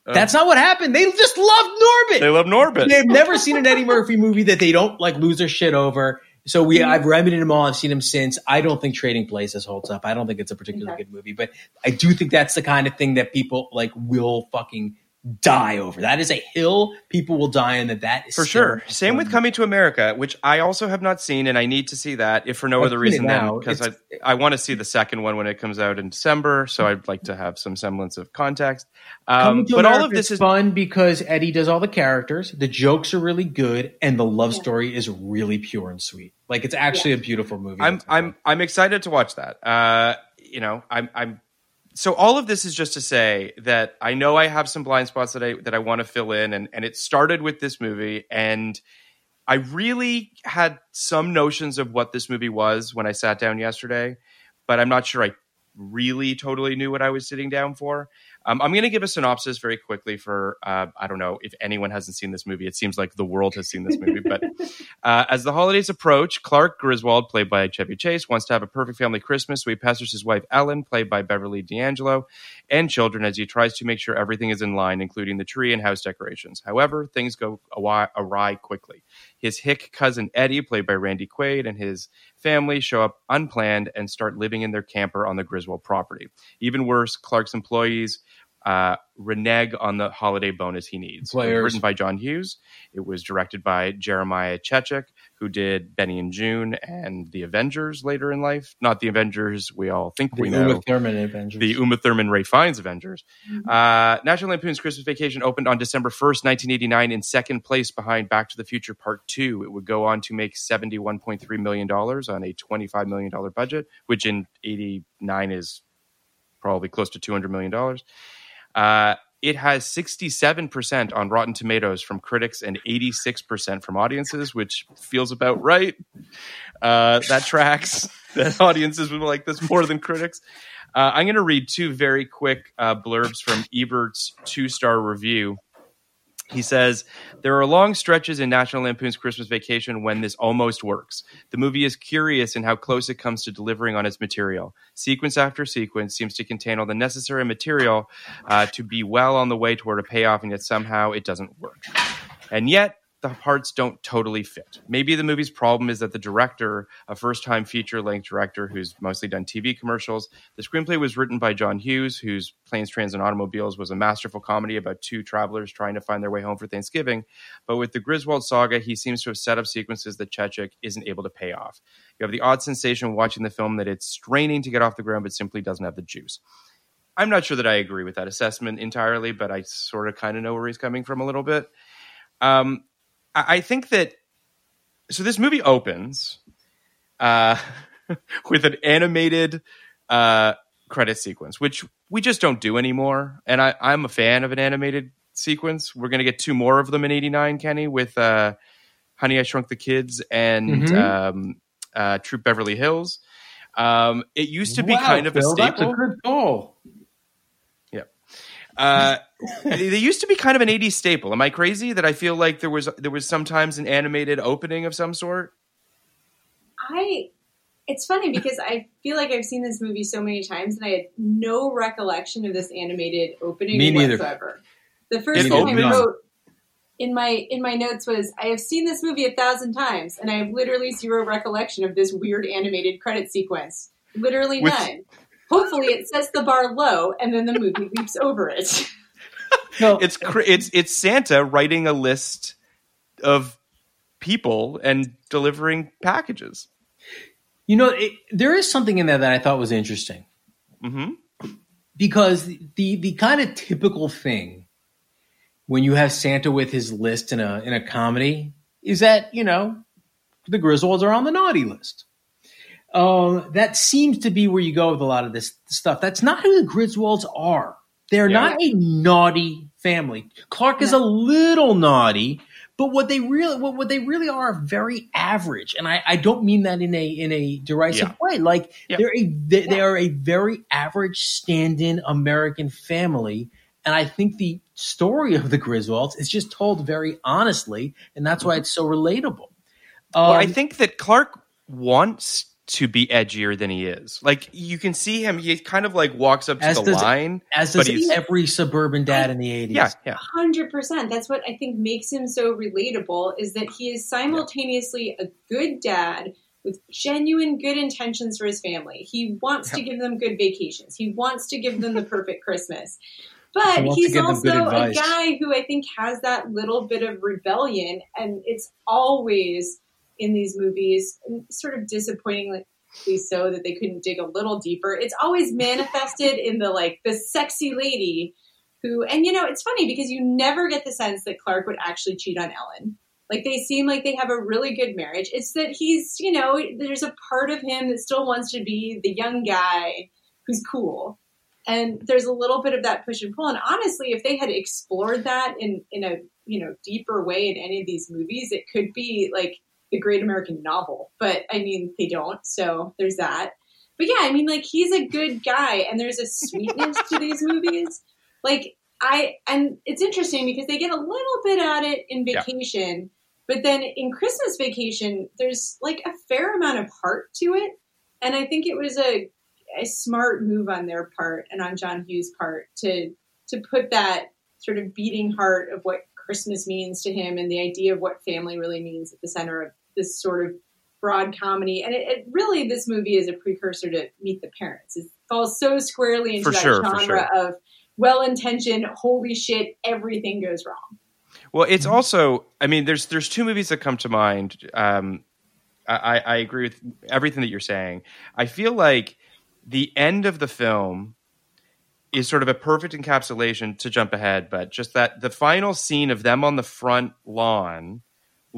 Uh, that's not what happened. They just loved Norbit. They love Norbit. They've never seen an Eddie Murphy movie that they don't like lose their shit over. So we, mm-hmm. I've remedied them all. I've seen them since. I don't think Trading Places holds up. I don't think it's a particularly Okay. good movie, but I do think that's the kind of thing that people like will fucking die over. That is a hill people will die on. That that is For sure. Same with. Coming to America, which I also have not seen, and I need to see that, if for no I've other reason than now. because I, I want to see the second one when it comes out in December. So I'd like to have some semblance of context. Um, Coming to but all of this is fun because Eddie does all the characters. The jokes are really good, and the love story is really pure and sweet. Like it's actually a beautiful movie. I'm I'm I'm excited to watch that. Uh, you know, I'm I'm so all of this is just to say that I know I have some blind spots that I that I want to fill in, and and it started with this movie, and I really had some notions of what this movie was when I sat down yesterday, but I'm not sure I really totally knew what I was sitting down for. Um, I'm going to give a synopsis very quickly for uh, I don't know if anyone hasn't seen this movie. It seems like the world has seen this movie, but uh, as the holidays approach, Clark Griswold, played by Chevy Chase, wants to have a perfect family Christmas, so he pesters his wife Ellen, played by Beverly D'Angelo, and children as he tries to make sure everything is in line, including the tree and house decorations. However, things go awry, awry quickly. His hick cousin Eddie, played by Randy Quaid, and his family show up unplanned and start living in their camper on the Griswold property. Even worse, Clark's employees uh, renege on the holiday bonus he needs. It was written by John Hughes. It was directed by Jeremiah Chechik, who did Benny and Joon and The Avengers later in life. Not The Avengers we all think the we know. Uma Thurman Avengers. The Uma Thurman Ralph Fiennes Avengers. Uh, National Lampoon's Christmas Vacation opened on December 1st, 1989, in second place behind Back to the Future Part 2. It would go on to make $71.3 million on a $25 million budget, which in 89 is probably close to $200 million. Uh, it has 67% on Rotten Tomatoes from critics and 86% from audiences, which feels about right. Uh, that tracks. that audiences would like this more than critics. Uh, I'm going to read two very quick uh, blurbs from Ebert's two star review. He says, There are long stretches in National Lampoon's Christmas Vacation when this almost works. The movie is curious in how close it comes to delivering on its material. Sequence after sequence seems to contain all the necessary material uh, to be well on the way toward a payoff, and yet somehow it doesn't work. And yet, the parts don't totally fit. Maybe the movie's problem is that the director, a first time feature length director who's mostly done TV commercials, the screenplay was written by John Hughes, whose Planes, Trains, and Automobiles was a masterful comedy about two travelers trying to find their way home for Thanksgiving. But with the Griswold saga, he seems to have set up sequences that Chechik isn't able to pay off. You have the odd sensation watching the film that it's straining to get off the ground, but simply doesn't have the juice. I'm not sure that I agree with that assessment entirely, but I sort of kind of know where he's coming from a little bit. Um, I think that so. This movie opens uh, with an animated uh, credit sequence, which we just don't do anymore. And I, I'm a fan of an animated sequence. We're going to get two more of them in '89, Kenny, with uh, Honey, I Shrunk the Kids and Mhm. um, uh, Troop Beverly Hills. Um, it used to be Wow, kind of a staple. That's a good goal. Uh, they used to be kind of an 80s staple. Am I crazy that I feel like there was there was sometimes an animated opening of some sort? I it's funny because I feel like I've seen this movie so many times and I had no recollection of this animated opening Me neither. whatsoever. The first It thing I wrote in my in my notes was I have seen this movie a thousand times and I have literally zero recollection of this weird animated credit sequence. Literally With- none. Hopefully it sets the bar low and then the movie leaps over it. No, It's it's it's Santa writing a list of people and delivering packages. you know, it, there is something in there that I thought was interesting hmm because the the kind of typical thing when you have Santa with his list in a in a comedy is that you know the Griswolds are on the naughty list. Um, that seems to be where you go with a lot of this stuff. That's not who the Griswolds are. They're Yeah. not a naughty family. Clark is a little naughty, but what they really what, what they really are are very average. And I, I don't mean that in a in a derisive Yeah. way. Like Yeah. they're a they, they are a very average stand-in American family. And I think the story of the Griswolds is just told very honestly, and that's why it's so relatable. Well, I Um, think that Clark wants to be edgier than he is. Like you can see him; he kind of like walks up to As the does- line, as but does he's every suburban dad oh, in the 80s. yeah, yeah. hundred percent. That's what I think makes him so relatable. Is that he is simultaneously a good dad with genuine good intentions for his family. He wants to give them good vacations. He wants to give them the perfect Christmas. But He wants to he's give them good also a guy who I think has that little bit of rebellion, and it's always in these movies, sort of disappointingly so that they couldn't dig a little deeper. It's always manifested in the like the sexy lady who and you know it's funny because you never get the sense that Clark would actually cheat on Ellen. Like they seem like they have a really good marriage. It's that he's, you know, there's a part of him that still wants to be the young guy who's cool. And there's a little bit of that push and pull. And honestly, if they had explored that in in a, you know, deeper way in any of these movies, it could be like the great American novel. But I mean, they don't. So there's that. But yeah, I mean, like he's a good guy, and there's a sweetness to these movies. Like I, and it's interesting because they get a little bit at it in Yeah. Vacation, but then in Christmas Vacation, there's like a fair amount of heart to it, and I think it was a a smart move on their part and on John Hughes' part to to put that sort of beating heart of what Christmas means to him and the idea of what family really means at the center of this sort of broad comedy. And it, it really, this movie is a precursor to Meet the Parents. It falls so squarely into For that sure, genre sure. of well intentioned, holy shit, everything goes wrong. Well, it's also. I mean, there's there's two movies that come to mind. Um, I I agree with everything that you're saying. I feel like the end of the film is sort of a perfect encapsulation to jump ahead, but just that the final scene of them on the front lawn,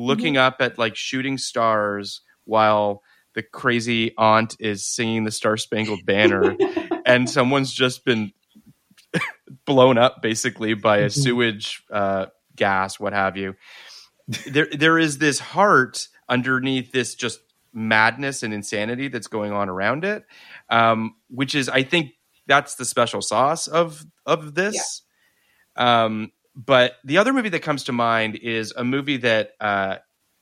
looking up at like shooting stars while the crazy aunt is singing the Star Spangled Banner, and someone's just been blown up basically by a sewage uh, gas, what have you. There, there is this heart underneath this just madness and insanity that's going on around it, um, which is, I think, that's the special sauce of of this. Um, but the other movie that comes to mind is a movie that uh,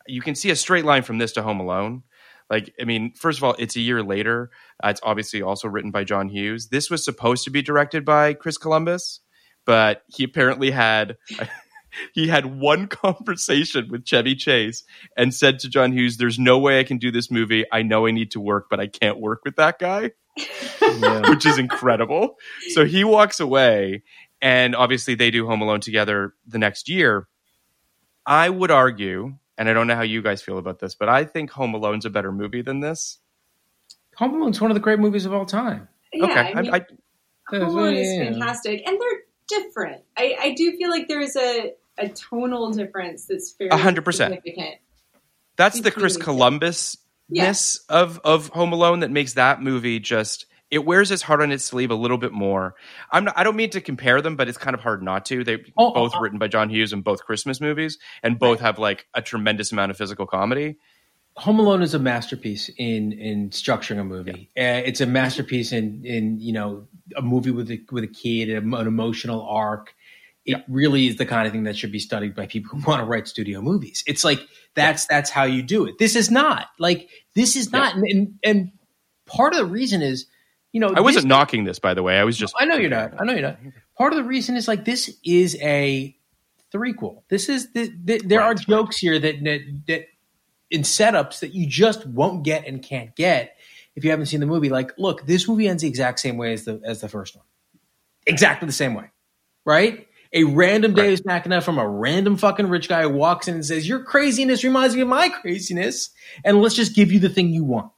you can see a straight line from this to Home Alone. Like, I mean, first of all, it's a year later. Uh, it's obviously also written by John Hughes. This was supposed to be directed by Chris Columbus, but he apparently had he had one conversation with Chevy Chase and said to John Hughes, "There's no way I can do this movie. I know I need to work, but I can't work with that guy." which is incredible. So he walks away, and obviously they do Home Alone together the next year. I would argue, and I don't know how you guys feel about this, but I think Home Alone's a better movie than this. Home Alone's one of the great movies of all time. Yeah, okay, I mean, I, I, Home Alone is fantastic, and they're different. I, I do feel like there's a, a tonal difference that's fairly A hundred percent. significant. that's the Chris Between- Columbus ness of of Home Alone that makes that movie just it wears its heart on its sleeve a little bit more. I'm not, I don't mean to compare them, but it's kind of hard not to. They Oh, both oh, written by John Hughes and both Christmas movies, and both have like a tremendous amount of physical comedy. Home Alone is a masterpiece in in structuring a movie. Uh, it's a masterpiece in in you know a movie with a with a kid, an emotional arc. It really is the kind of thing that should be studied by people who want to write studio movies. It's like that's that's how you do it. This is not like this is not, and, and and part of the reason is you know I wasn't this- knocking this, by the way. I was just I know you're not. I know you're not. Part of the reason is like this is a threequel. This is the, the, there are jokes here that, that that in setups that you just won't get and can't get if you haven't seen the movie. Like, look, this movie ends the exact same way as the as the first one, exactly the same way, right? A random Deus Machina from a random fucking rich guy walks in and says, "Your craziness reminds me of my craziness," and let's just give you the thing you want.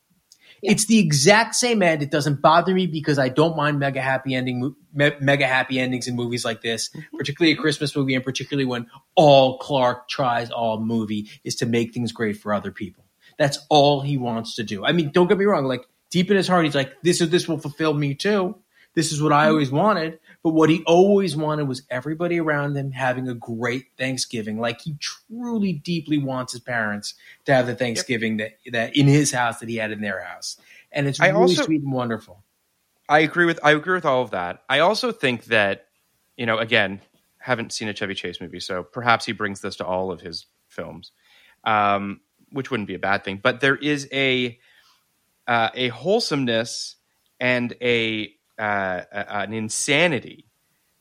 It's the exact same end. It doesn't bother me because I don't mind mega happy ending, me- mega happy endings in movies like this, mm-hmm. particularly a Christmas movie, and particularly when all Clark tries all movie is to make things great for other people. That's all he wants to do. I mean, don't get me wrong. Like deep in his heart, he's like, "This is this will fulfill me too. This is what I mm-hmm. always wanted." But what he always wanted was everybody around him having a great Thanksgiving. Like he truly, deeply wants his parents to have the Thanksgiving that that in his house that he had in their house, and it's I really also- sweet and wonderful. I agree with I agree with all of that. I also think that you know, again, haven't seen a Chevy Chase movie, so perhaps he brings this to all of his films, um, which wouldn't be a bad thing. But there is a uh, a wholesomeness and a, uh, an insanity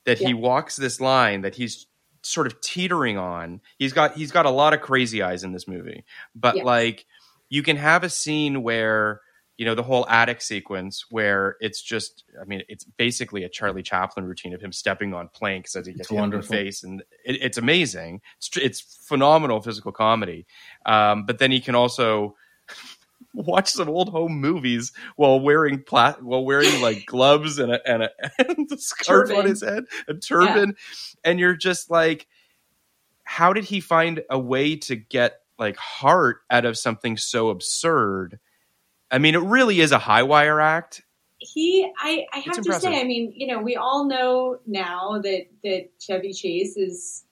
that he walks this line that he's sort of teetering on. He's got he's got a lot of crazy eyes in this movie, but Yes. like you can have a scene where you know the whole attic sequence where it's just i mean it's basically a charlie chaplin routine of him stepping on planks as he gets It's hit in the face and it, it's amazing it's, it's phenomenal physical comedy um, but then he can also watch some old home movies while wearing pla- while wearing like gloves and a and a, and a scarf on his head a turban and you're just like how did he find a way to get like heart out of something so absurd? I mean, it really is a high wire act. he I, I have to say, I mean, you know, we all know now that that Chevy Chase is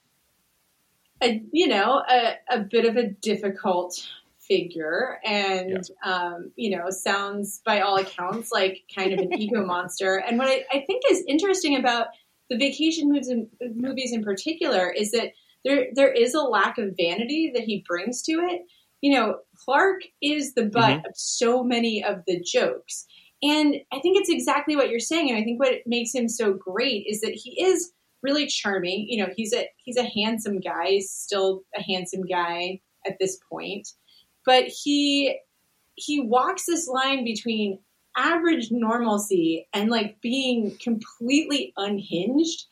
a you know a, a bit of a difficult figure. And um, you know sounds by all accounts like kind of an ego monster. And what I, I think is interesting about the vacation movies in, movies in particular is that there there is a lack of vanity that he brings to it. You know clark is the butt of so many of the jokes. And I think it's exactly what you're saying. And I think what makes him so great is that he is really charming. You know, he's a he's a handsome guy, he's still a handsome guy at this point. But he he walks this line between average normalcy and like being completely unhinged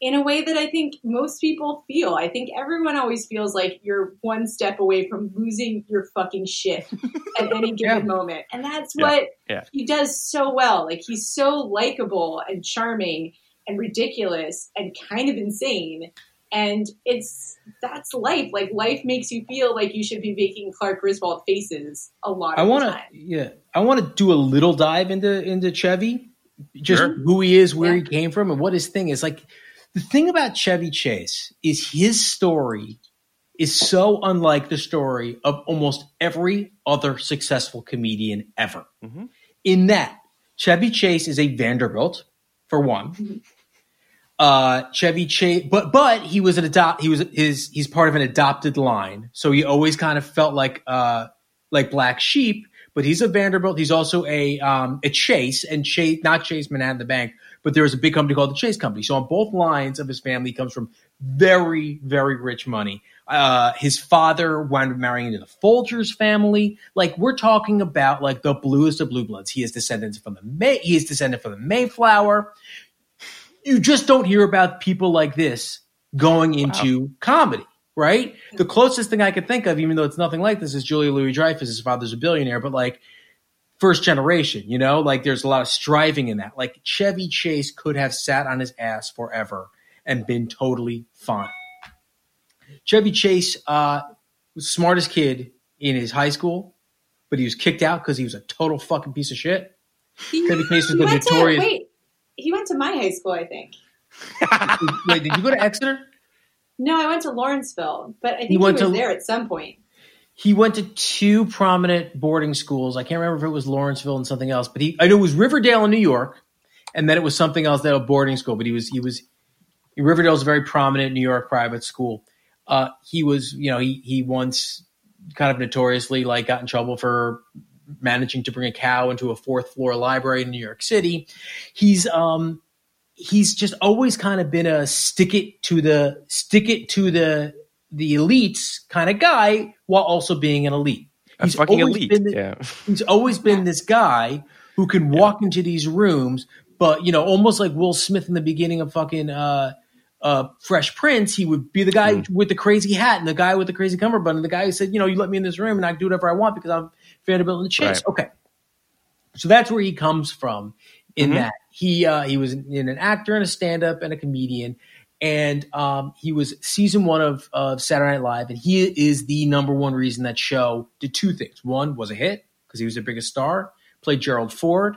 in a way that I think most people feel. I think everyone always feels like you're one step away from losing your fucking shit at any given moment. And that's Yeah. what Yeah. he does so well. Like he's so likable and charming and ridiculous and kind of insane. And it's that's life. Like life makes you feel like you should be making Clark Griswold faces a lot I of want to, yeah, I want to do a little dive into into Chevy, just Sure. who he is, where Yeah. he came from, and what his thing is. Like the thing about Chevy Chase is his story is so unlike the story of almost every other successful comedian ever. Mhm. In that, Chevy Chase is a Vanderbilt for one. Uh, Chevy Chase, but but he was an adopt. He was his. He's part of an adopted line, so he always kind of felt like uh like black sheep. But he's a Vanderbilt. He's also a um a Chase and Chase, not Chase Manhattan the bank, but there was a big company called the Chase Company. So on both lines of his family comes from very very rich money. Uh, his father wound up marrying into the Folgers family. Like we're talking about like the bluest of blue bloods. He is descendants from the May. He is descendant from the Mayflower you just don't hear about people like this going into comedy, right? The closest thing I could think of, even though it's nothing like this, is Julia Louis Dreyfus. His father's a billionaire, but like first generation, you know, like there's a lot of striving in that. Like Chevy Chase could have sat on his ass forever and been totally fine. Chevy Chase uh, was the smartest kid in his high school, but he was kicked out because he was a total fucking piece of shit. He, Chevy Chase was he the went to- notorious. wait, he went to my high school, I think. Wait, did you go to Exeter? No, I went to Lawrenceville, but I think He he, was to- there at some point. He went to two prominent boarding schools. I can't remember if it was Lawrenceville and something else, but he I know it was Riverdale in New York, and then it was something else that a boarding school. But he was he was Riverdale's a very prominent New York private school. Uh, he was you know he he once kind of notoriously like got in trouble for managing to bring a cow into a fourth floor library in New York City. He's um he's just always kind of been a stick it to the stick it to the the elites kind of guy while also being an elite. A fucking elite. been the- yeah. He's always been this guy who can walk into these rooms, but you know, almost like Will Smith in the beginning of fucking uh, uh, Fresh Prince, he would be the guy Mm. with the crazy hat and the guy with the crazy cummerbund, and the guy who said, you know, you let me in this room and I can do whatever I want because I'm Vanderbilt and the Chase. Right. Okay, so that's where he comes from. In Mhm. that he uh, he was in an actor and a stand up and a comedian, and um, he was season one of, of Saturday Night Live, and he is the number one reason that show did two things. One was a hit because he was the biggest star, played Gerald Ford.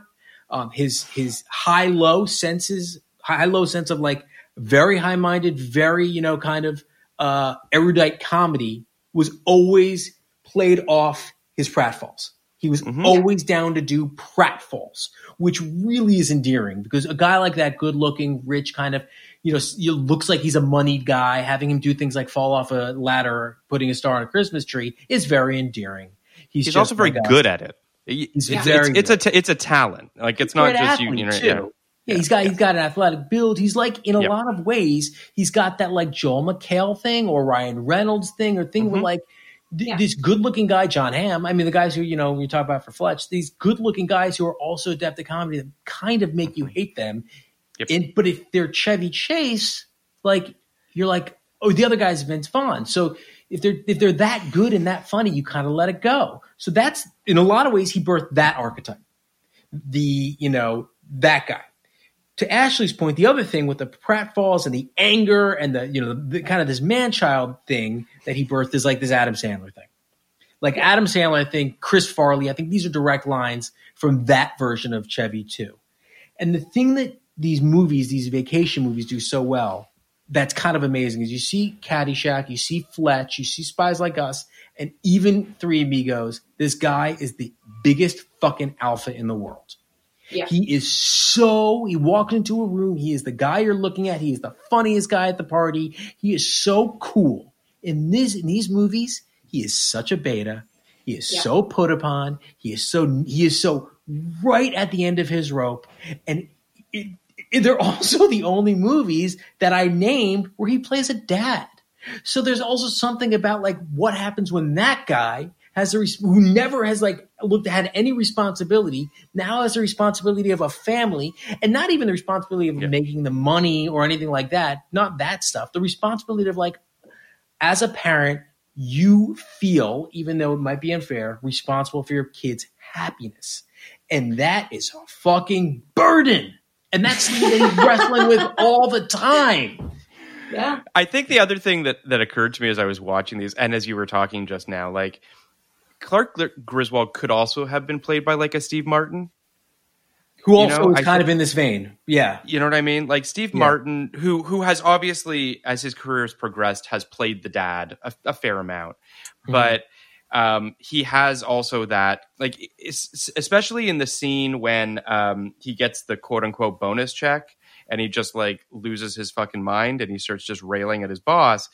Um, his his high low senses, high low sense of like very high minded, very you know kind of uh, erudite comedy was always played off his pratfalls. He was always down to do pratfalls, which really is endearing because a guy like that, good looking, rich, kind of, you know, looks like he's a moneyed guy. Having him do things like fall off a ladder, putting a star on a Christmas tree is very endearing. He's, He's also very good at it. He's it's, very it's, it's a t- it's a talent. Like it's not just you. you know, yeah. Yeah, he's got he's got an athletic build. He's like in a Yep. lot of ways, he's got that like Joel McHale thing or Ryan Reynolds thing or thing Mm-hmm. where like th- Yeah. this good looking guy, Jon Hamm. I mean, the guys who you know you talk about for Fletch, these good looking guys who are also adept at comedy that kind of make you hate them. Yep. And but if they're Chevy Chase, like you're like, oh, the other guy's Vince Vaughn. So if they're if they're that good and that funny, you kind of let it go. So that's in a lot of ways he birthed that archetype. The you know that guy to Ashley's point, the other thing with the pratfalls and the anger and the you know the, the kind of this man child thing that he birthed is like this Adam Sandler thing. Like Adam Sandler, I think Chris Farley, I think these are direct lines from that version of Chevy too. And the thing that these movies, these vacation movies, do so well, that's kind of amazing is you see Caddyshack, you see Fletch, you see Spies Like Us, and even Three Amigos. This guy is the biggest fucking alpha in the world. Yeah. He is so, he walks into a room. He is the guy you're looking at. He is the funniest guy at the party. He is so cool. In this, in these movies, he is such a beta. He is Yeah. so put upon. He is so, he is so right at the end of his rope. And it, it- they're also the only movies that I named where he plays a dad. So there's also something about like what happens when that guy has a who never has like looked had any responsibility now has the responsibility of a family and not even the responsibility of making the money or anything like that not that stuff the responsibility of like as a parent you feel even though it might be unfair responsible for your kids happiness and that is a fucking burden and that's something that he's wrestling with all the time Yeah. I think the other thing that that occurred to me as I was watching these, and as you were talking just now, like Clark Griswold could also have been played by like a Steve Martin. Who You also know, is kind think- of in this vein yeah You know what I mean? Like Steve Yeah. Martin, who who has obviously, as his career has progressed, has played the dad a, a fair amount, Mm-hmm. but um, he has also that like, especially in the scene when um, he gets the quote unquote bonus check and he just like loses his fucking mind and he starts just railing at his boss.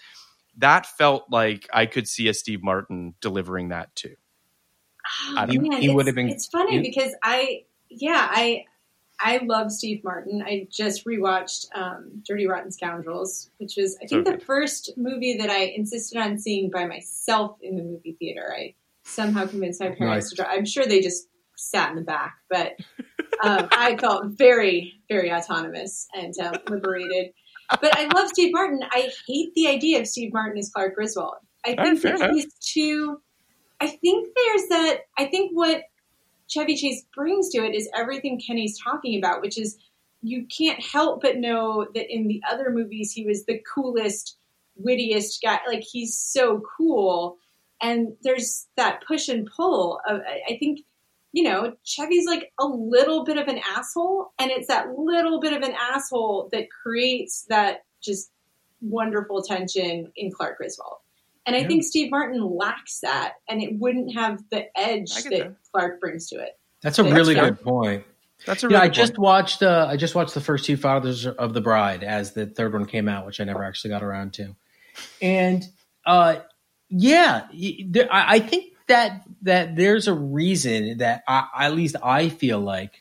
That felt like I could see a Steve Martin delivering that too. I He- don't Man, he would it's- have been- It's funny he- because I, yeah, I, I love Steve Martin. I just rewatched um, Dirty Rotten Scoundrels, which was I think So the first movie that I insisted on seeing by myself in the movie theater. I somehow convinced my parents Nice. to. Drive. I'm sure they just sat in the back, but um, I felt very, very autonomous and uh, liberated. But I love Steve Martin. I hate the idea of Steve Martin as Clark Griswold. I think he's too. I think there's that. I think what Chevy Chase brings to it is everything Kenny's talking about, which is you can't help but know that in the other movies he was the coolest, wittiest guy. Like he's so cool, and there's that push and pull of. I I think you know, Chevy's like a little bit of an asshole, and it's that little bit of an asshole that creates that just wonderful tension in Clark Griswold. And I Yeah. think Steve Martin lacks that, and it wouldn't have the edge that, that. Clark brings to it. That's a That's really fair. good point. That's a Yeah, really I good just point. watched. Uh, I just watched the first two Fathers of the Bride as the third one came out, which I never actually got around to. And uh, yeah, there, I, I think that that there's a reason that I, at least I feel like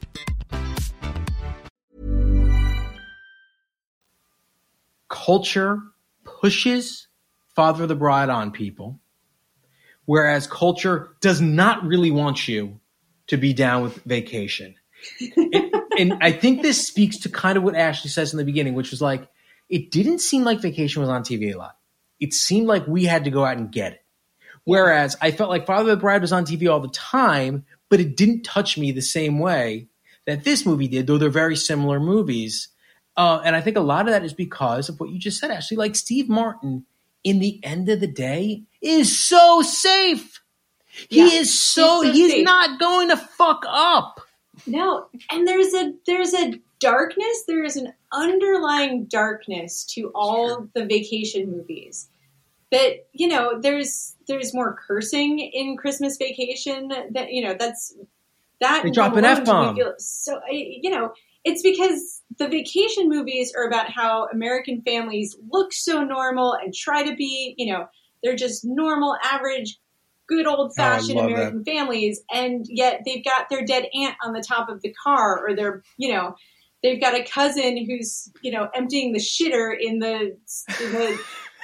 culture pushes Father of the Bride on people, whereas culture does not really want you to be down with vacation. and, and I think this speaks to kind of what Ashley says in the beginning, which was like, it didn't seem like vacation was on TV a lot. It seemed like we had to go out and get it. Whereas I felt like Father of the Bride was on TV all the time, but it didn't touch me the same way that this movie did, though they're very similar movies. Uh, and I think a lot of that is because of what you just said, Ashley. Like Steve Martin, in the end of the day, is so safe. Yeah, he is so, he's he's, so safe. not going to fuck up. No, and there's a there's a darkness. There is an underlying darkness to all the vacation movies. That you know, there's there's more cursing in Christmas Vacation. That you know, that's that They drop an alone to me F-bomb. feel- So you know, it's because the vacation movies are about how American families look so normal and try to be. You know, they're just normal, average, good old oh, fashioned Oh, love that. American families, and yet they've got their dead aunt on the top of the car, or they're, you know, they've got a cousin who's, you know, emptying the shitter in the, in the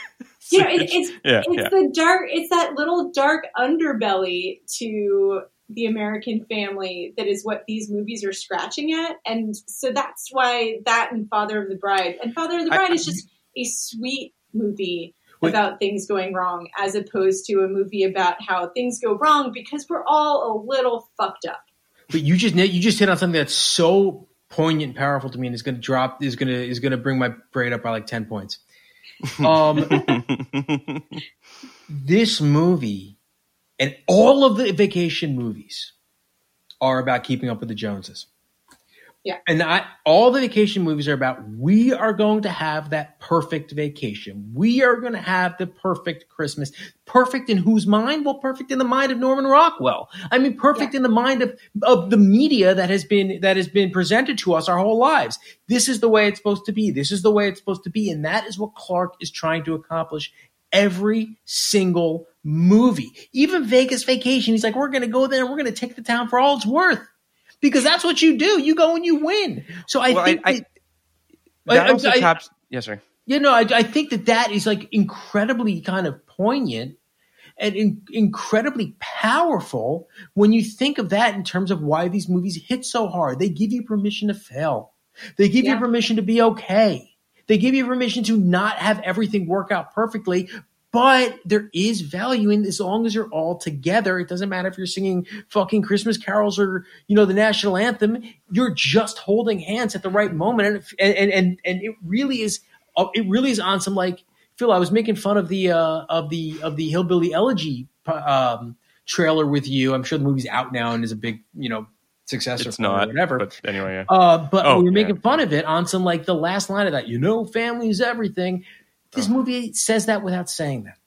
you know, it, it's Yeah, it's yeah. the dark, it's that little dark underbelly to the American family that is what these movies are scratching at, and so that's why that and Father of the Bride and Father of the I- Bride is just a sweet movie Wait. about things going wrong, as opposed to a movie about how things go wrong because we're all a little fucked up. But you just you just hit on something that's so poignant, and powerful to me, and is going to drop is going to is going to bring my grade up by like ten points. Um, this movie and all of the vacation movies are about keeping up with the Joneses. Yeah. And I, all the vacation movies are about we are going to have that perfect vacation. We are going to have the perfect Christmas. Perfect in whose mind? Well, perfect in the mind of Norman Rockwell. I mean, perfect in the mind of, of the media that has been that has been presented to us our whole lives. This is the way it's supposed to be. This is the way it's supposed to be. And that is what Clark is trying to accomplish every single movie. Even Vegas Vacation, he's like, we're going to go there and we're going to take the town for all it's worth. Because that's what you do. You go and you win. So I Well, think I- that, that I- also I- taps. Yeah, sorry. you know, I, I think that that is like incredibly kind of poignant and in, incredibly powerful when you think of that in terms of why these movies hit so hard. They give you permission to fail. They give you permission to be okay. They give you permission to not have everything work out perfectly, but there is value in as long as you're all together. It doesn't matter if you're singing fucking Christmas carols or you know the national anthem. You're just holding hands at the right moment, and and and and it really is. uh, It really is on some like Phil. I was making fun of the uh, of the of the hillbilly elegy um, trailer with you. I'm sure the movie's out now and is a big you know successor. It's or not. whatever. But anyway, yeah. Uh, but Oh, we were yeah. making fun of it on some like the last line of that. You know, family is everything. Oh. This movie says that without saying that.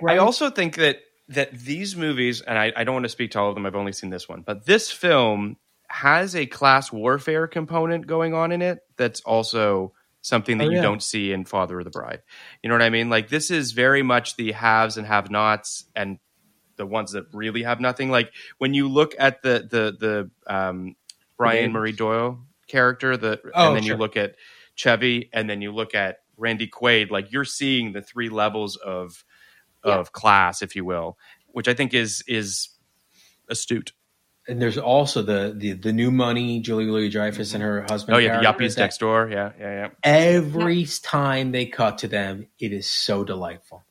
Right. I also think that that these movies, and I, I don't want to speak to all of them. I've only seen this one, but this film has a class warfare component going on in it. That's also something that Oh, you don't see in Father of the Bride. You know what I mean? Like this is very much the haves and have-nots, and the ones that really have nothing. Like when you look at the the the um, Brian. Murray Doyle character, the Oh, and then sure. you look at Chevy, and then you look at Randy Quaid. Like you're seeing the three levels of of class, if you will, which I think is is astute. And there's also the the, the new money, Julie Louis Dreyfus and her husband. Oh yeah, the yuppies next door. Yeah, yeah, yeah. Every time they cut to them, it is so delightful.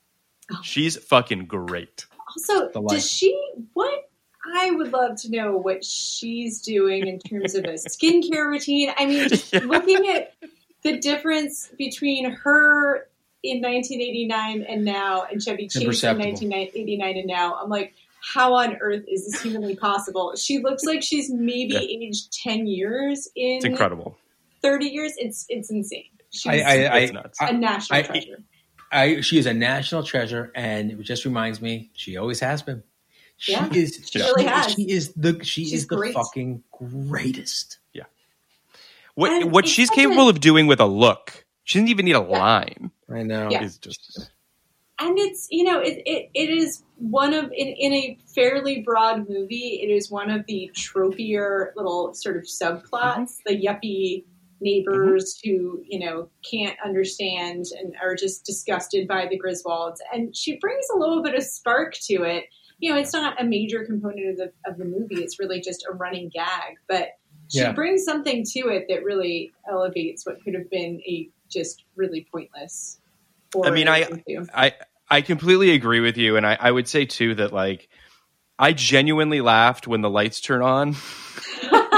She's fucking great. Also, does she what? I would love to know what she's doing in terms of a skincare routine. I mean, Yeah. looking at the difference between her in 1989 and now, and Chevy Chase in 1989 and now, I'm like, how on earth is this humanly possible? She looks like she's maybe Yeah. aged 10 years in It's incredible. 30 years. It's it's insane. She's I, I, I, It's a national treasure. I, she is a national treasure, and it just reminds me she always has been. She Yeah, is. she really has. She is the. She She's is the great. fucking greatest. Yeah. What And what she's capable of doing with a look. She doesn't even need a line. I know. Yeah. Is just and it's you know it, it, it is one of in, in a fairly broad movie it is one of the tropier little sort of subplots uh-huh. the yuppie Mm-hmm. neighbors who you know can't understand and are just disgusted by the griswolds. And she brings a little bit of spark to it. You know it's not a major component of the of the movie. It's really just a running gag. But she Yeah. brings something to it that really elevates what could have been a just really pointless I mean, I- I I completely agree with you, and I, I would say too that like I genuinely laughed when the lights turn on.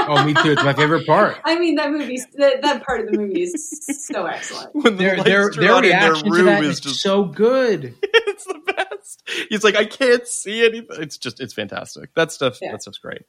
Oh, me too. It's my favorite part. I mean, that movie, that, that part of the movie is so excellent. When the Their lights their their in reaction their to room that is is just so good. it's the best. He's like, I can't see anything. It's just, it's fantastic. That stuff, Yeah. that stuff's great.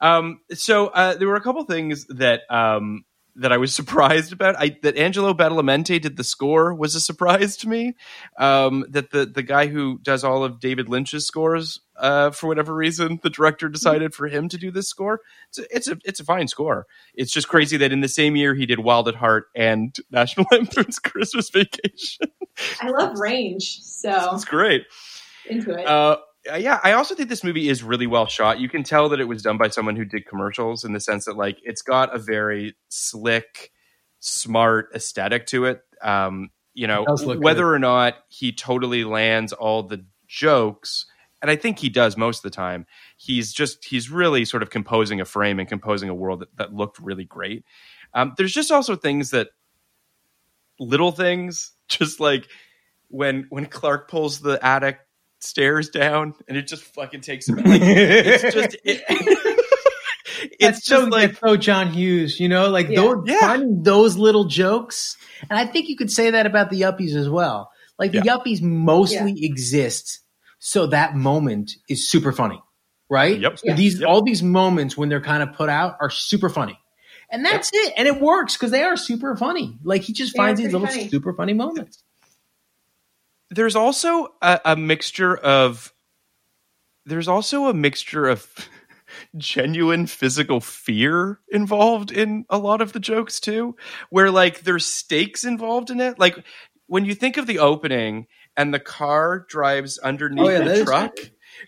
Um, so uh, there were a couple things that um, that I was surprised about. I that Angelo Badalamenti did the score was a surprise to me. Um, that the the guy who does all of David Lynch's scores, uh, for whatever reason, the director decided for him to do this score. It's a, it's a it's a fine score. It's just crazy that in the same year he did Wild at Heart and National Lampoon's Christmas Vacation. I love range, so It's great. into it. Uh, yeah, I also think this movie is really well shot. You can tell that it was done by someone who did commercials in the sense that like it's got a very slick, smart aesthetic to it. Um, you know, It whether good. or not he totally lands all the jokes, and I think he does most of the time. He's just he's really sort of composing a frame and composing a world that, that looked really great. Um, there's just also things that little things, just like when when Clark pulls the attic stairs down and it just fucking takes him. Like, it's just it, it's That's just so, like that's so John Hughes, you know, like Yeah. those, Yeah. finding those little jokes. And I think you could say that about the Yuppies as well. Like the Yeah. Yuppies mostly exist so that moment is super funny, right? Yep. So These Yep. all these moments when they're kind of put out are super funny. And that's it. And it works because they are super funny. Like he just They finds these little funny. super funny moments. there's also a, a mixture of there's also a mixture of genuine physical fear involved in a lot of the jokes too where like there's stakes involved in it like when you think of the opening and the car drives underneath Oh, yeah, that the is- truck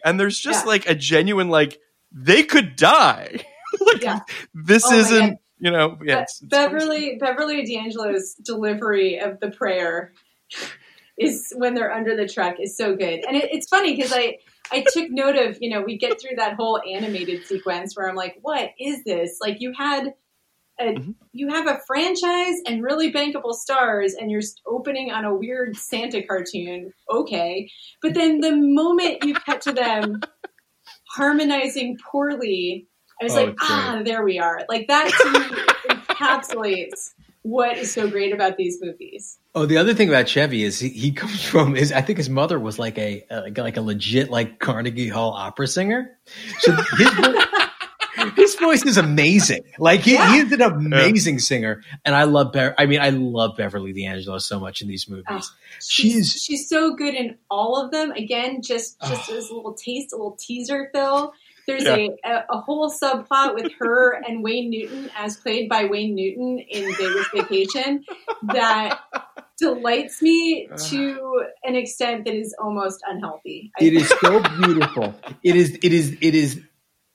and there's just Yeah. like a genuine like they could die like Yeah. this Oh isn't you know yeah Be- it's- it's- Beverly Beverly D'Angelo's delivery of the prayer is when they're under the truck is so good, and it, it's funny because I I took note of you know we get through that whole animated sequence where I'm like, what is this? Like you had. A, Mm-hmm. You have a franchise and really bankable stars, and you're opening on a weird Santa cartoon. Okay, but then the moment you cut to them harmonizing poorly, I was Oh, like, it's great. ah, there we are. Like that to me encapsulates what is so great about these movies. Oh, the other thing about Chevy is he, he comes from his. I think his mother was like a like, like a legit like Carnegie Hall opera singer. So his his voice is amazing. Like he, he is an amazing singer, and I love. Be- I mean, I love Beverly D'Angelo so much in these movies. Oh, she's she's so good in all of them. Again, just just as a little taste, a little teaser, Phil. There's Yeah. a, a a whole subplot with her and Wayne Newton, as played by Wayne Newton in Vegas Vacation, that delights me to an extent that is almost unhealthy. I It is so beautiful. It is. It is. It is.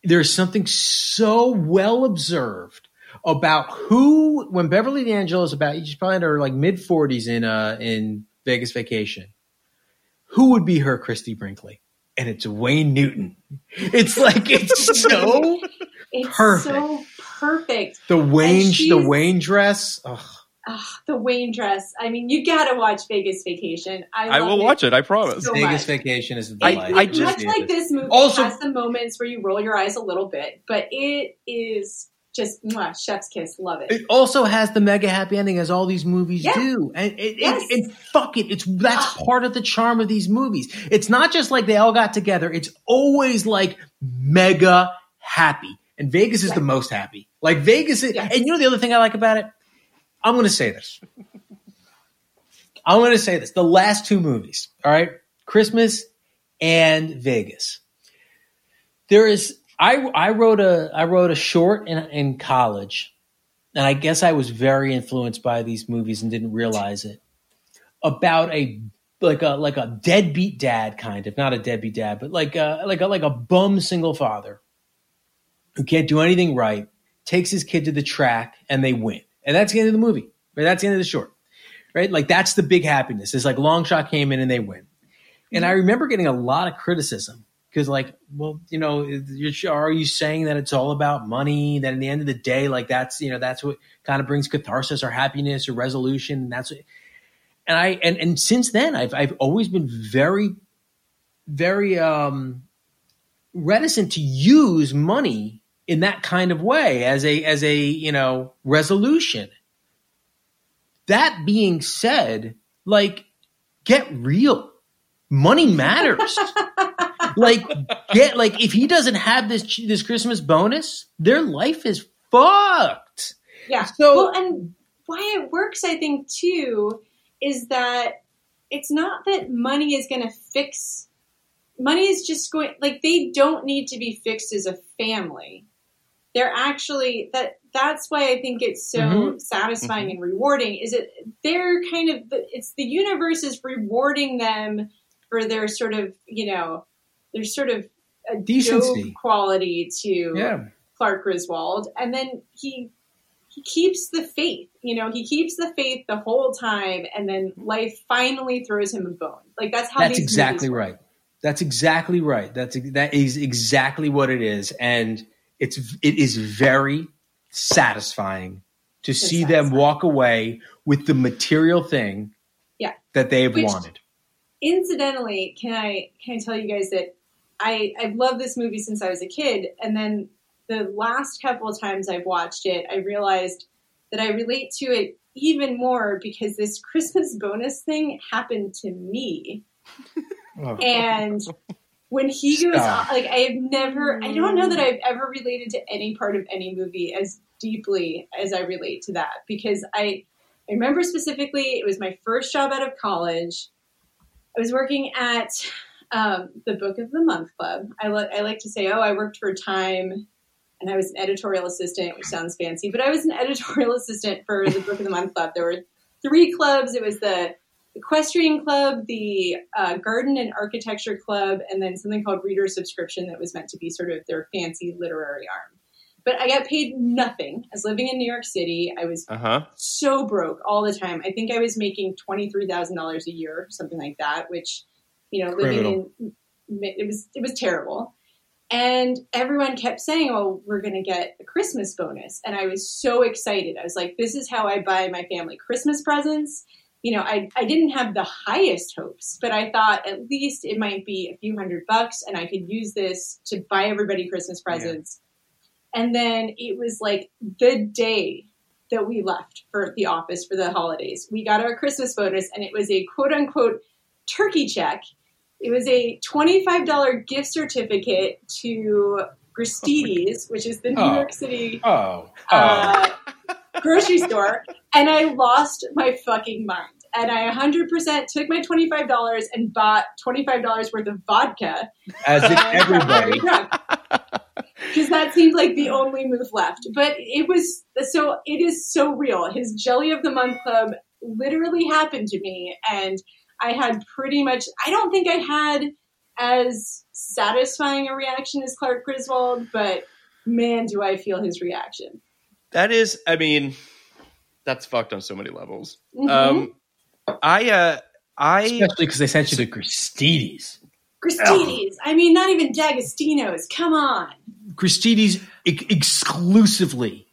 There's something so well observed about who when Beverly D'Angelo is about. She's probably in her like mid 40s in uh in Vegas Vacation. Who would be her Christie Brinkley? And it's Wayne Newton. It's like it's so It's Perfect. so perfect. the Wayne the Wayne dress. Ugh. Ah, the Wayne dress. I mean, you gotta watch Vegas Vacation. I, I love will watch it. I promise. so Vegas much. Vacation is a I- delight. I Much just- like this movie Also- has some moments where you roll your eyes a little bit, but it is just mwah, chef's kiss. Love it. It also has the mega happy ending, as all these movies Yeah. do, and it, Yes. it, and fuck it, it's that's part of the charm of these movies. It's not just like they all got together; it's always like mega happy, and Vegas is the most happy. Like Vegas, is, Yes. and you know the other thing I like about it. I'm going to say this. I'm going to say this: the last two movies, all right, Christmas and Vegas. There is I I wrote a I wrote a short in in college, and I guess I was very influenced by these movies and didn't realize it. About a like a like a deadbeat dad kind of not a deadbeat dad, but like a like a like a bum single father who can't do anything right, takes his kid to the track and they win, and that's the end of the movie. Right, that's the end of the short. Right, like that's the big happiness. It's like long shot came in and they win. And I remember getting a lot of criticism because, like, well, you know, are you saying that it's all about money? That in the end of the day, like that's you know that's what kind of brings catharsis or happiness or resolution, and that's what. And I and and since then, I've I've always been very, very um, reticent to use money in that kind of way as a as a you know resolution. That being said, like, get real. Money matters. like, get like if he doesn't have this this Christmas bonus, their life is fucked. Yeah. So- well, and why it works, I think, too, is that it's not that money is going to fix. Money is just going like they don't need to be fixed as a family. They're actually that. That's why I think it's so Mhm. satisfying and rewarding. Is it they're kind of it's the universe is rewarding them for their sort of you know their sort of a Decency. quality to Yeah. Clark Griswold, and then he he keeps the faith. You know, he keeps the faith the whole time, and then life finally throws him a bone. Like that's how. That's exactly right. That's exactly right. That's that is exactly what it is, and it's it is very satisfying to It's see them walk away with the material thing Yeah. that they've Which- wanted. Incidentally, can I can I tell you guys that I I've loved this movie since I was a kid, and then the last couple of times I've watched it, I realized that I relate to it even more because this Christmas bonus thing happened to me. Oh. and when he goes Stop. on, like I have never, I don't know that I've ever related to any part of any movie as deeply as I relate to that because I, I remember specifically it was my first job out of college. I was working at um, the Book of the Month Club. I, li- I like to say, oh, I worked for Time and I was an editorial assistant, which sounds fancy, but I was an editorial assistant for the Book of the Month Club. There were three clubs. It was the Equestrian Club, the uh, Garden and Architecture Club, and then something called Reader Subscription that was meant to be sort of their fancy literary arm. But I got paid nothing. I was living in New York City. I was Uh huh. so broke all the time. I think I was making twenty three thousand dollars a year, something like that. Which, you know, living in it was it was terrible. And everyone kept saying, "Well, we're going to get a Christmas bonus," and I was so excited. I was like, "This is how I buy my family Christmas presents." You know, I I didn't have the highest hopes, but I thought at least it might be a few hundred bucks, and I could use this to buy everybody Christmas presents. And then it was like the day that we left for the office for the holidays. We got our Christmas bonus, and it was a quote unquote turkey check. It was a $25 gift certificate to Gristedes, which is the New Oh. York City Oh, oh. uh, grocery store, and I lost my fucking mind. And I 100% took my $25 and bought $25 worth of vodka. as did everybody. Because that seemed like the only move left. But it was so, it is so real. His Jelly of the Month Club literally happened to me. And I had pretty much, I don't think I had as satisfying a reaction as Clark Griswold, but man, do I feel his reaction. That is, I mean, that's fucked on so many levels. Mhm. Um, I, uh, I, Especially because they sent you to Gristedes. Gristedes. I mean, not even D'Agostino's. Come on. Gristedes ex- exclusively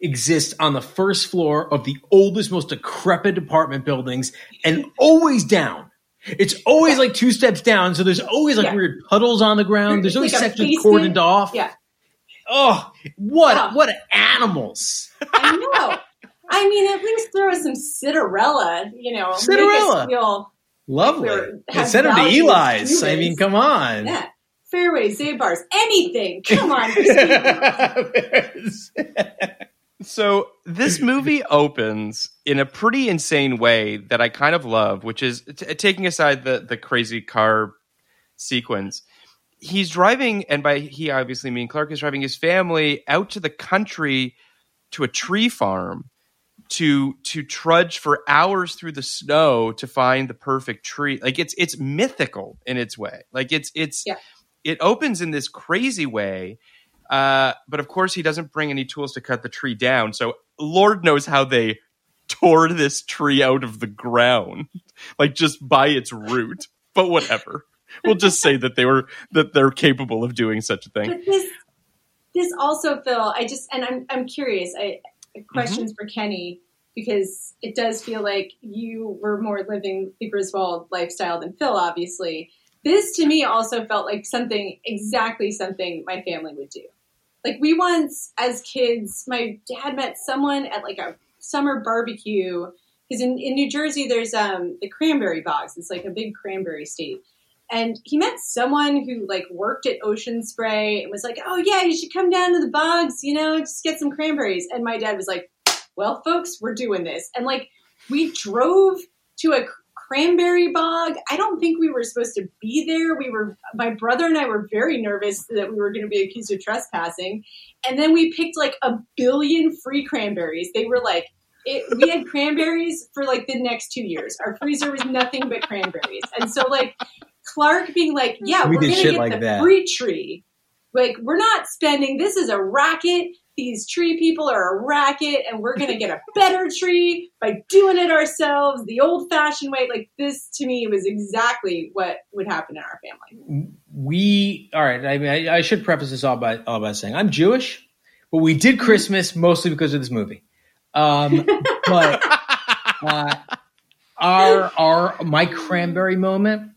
exists on the first floor of the oldest, most decrepit apartment buildings and always down. It's always like two steps down, so there's always like Yeah. weird puddles on the ground. There's always Like a sections cordoned off. Yeah, Oh, what what animals! I know. I mean, at least throw some Citarella, you know. Citarella. Feel, Lovely. Have send them to Eli's. I mean, come on. yeah. Fairway, Zabars, anything. Come on, So this movie opens in a pretty insane way that I kind of love, which is t- taking aside the the crazy car sequence. He's driving, and by he obviously mean Clark is driving his family out to the country to a tree farm to to trudge for hours through the snow to find the perfect tree. Like it's it's mythical in its way. Like it's it's Yeah. it opens in this crazy way. Uh, but of course, he doesn't bring any tools to cut the tree down. So Lord knows how they tore this tree out of the ground, like just by its root. But whatever. We'll just say that they were that they're capable of doing such a thing. But this, this also, Phil. I just, and I'm, I'm curious. I questions for Kenny because it does feel like you were more living the Griswold lifestyle than Phil. Obviously, this to me also felt like something exactly something my family would do. Like we once, as kids, my dad met someone at like a summer barbecue because in, in New Jersey there's um the cranberry box. It's like a big cranberry state. And he met someone who like worked at Ocean Spray and was like, "Oh yeah, you should come down to the bogs, you know, just get some cranberries." And my dad was like, "Well, folks, we're doing this." And like we drove to a cranberry bog. I don't think we were supposed to be there. We were my brother and I were very nervous that we were going to be accused of trespassing. And then we picked like a billion free cranberries. They were like it, we had cranberries for like the next two years. Our freezer was nothing but cranberries. And so like Clark being like, yeah, We are gonna get like the that. free tree. Like we're not spending. This is a racket. These tree people are a racket, and we're gonna get a better tree by doing it ourselves, the old-fashioned way. Like this, to me, was exactly what would happen in our family. we all right. I mean, I, I should preface this all by all by saying I'm Jewish, but we did Christmas mostly because of this movie. Um, but uh, our our my cranberry moment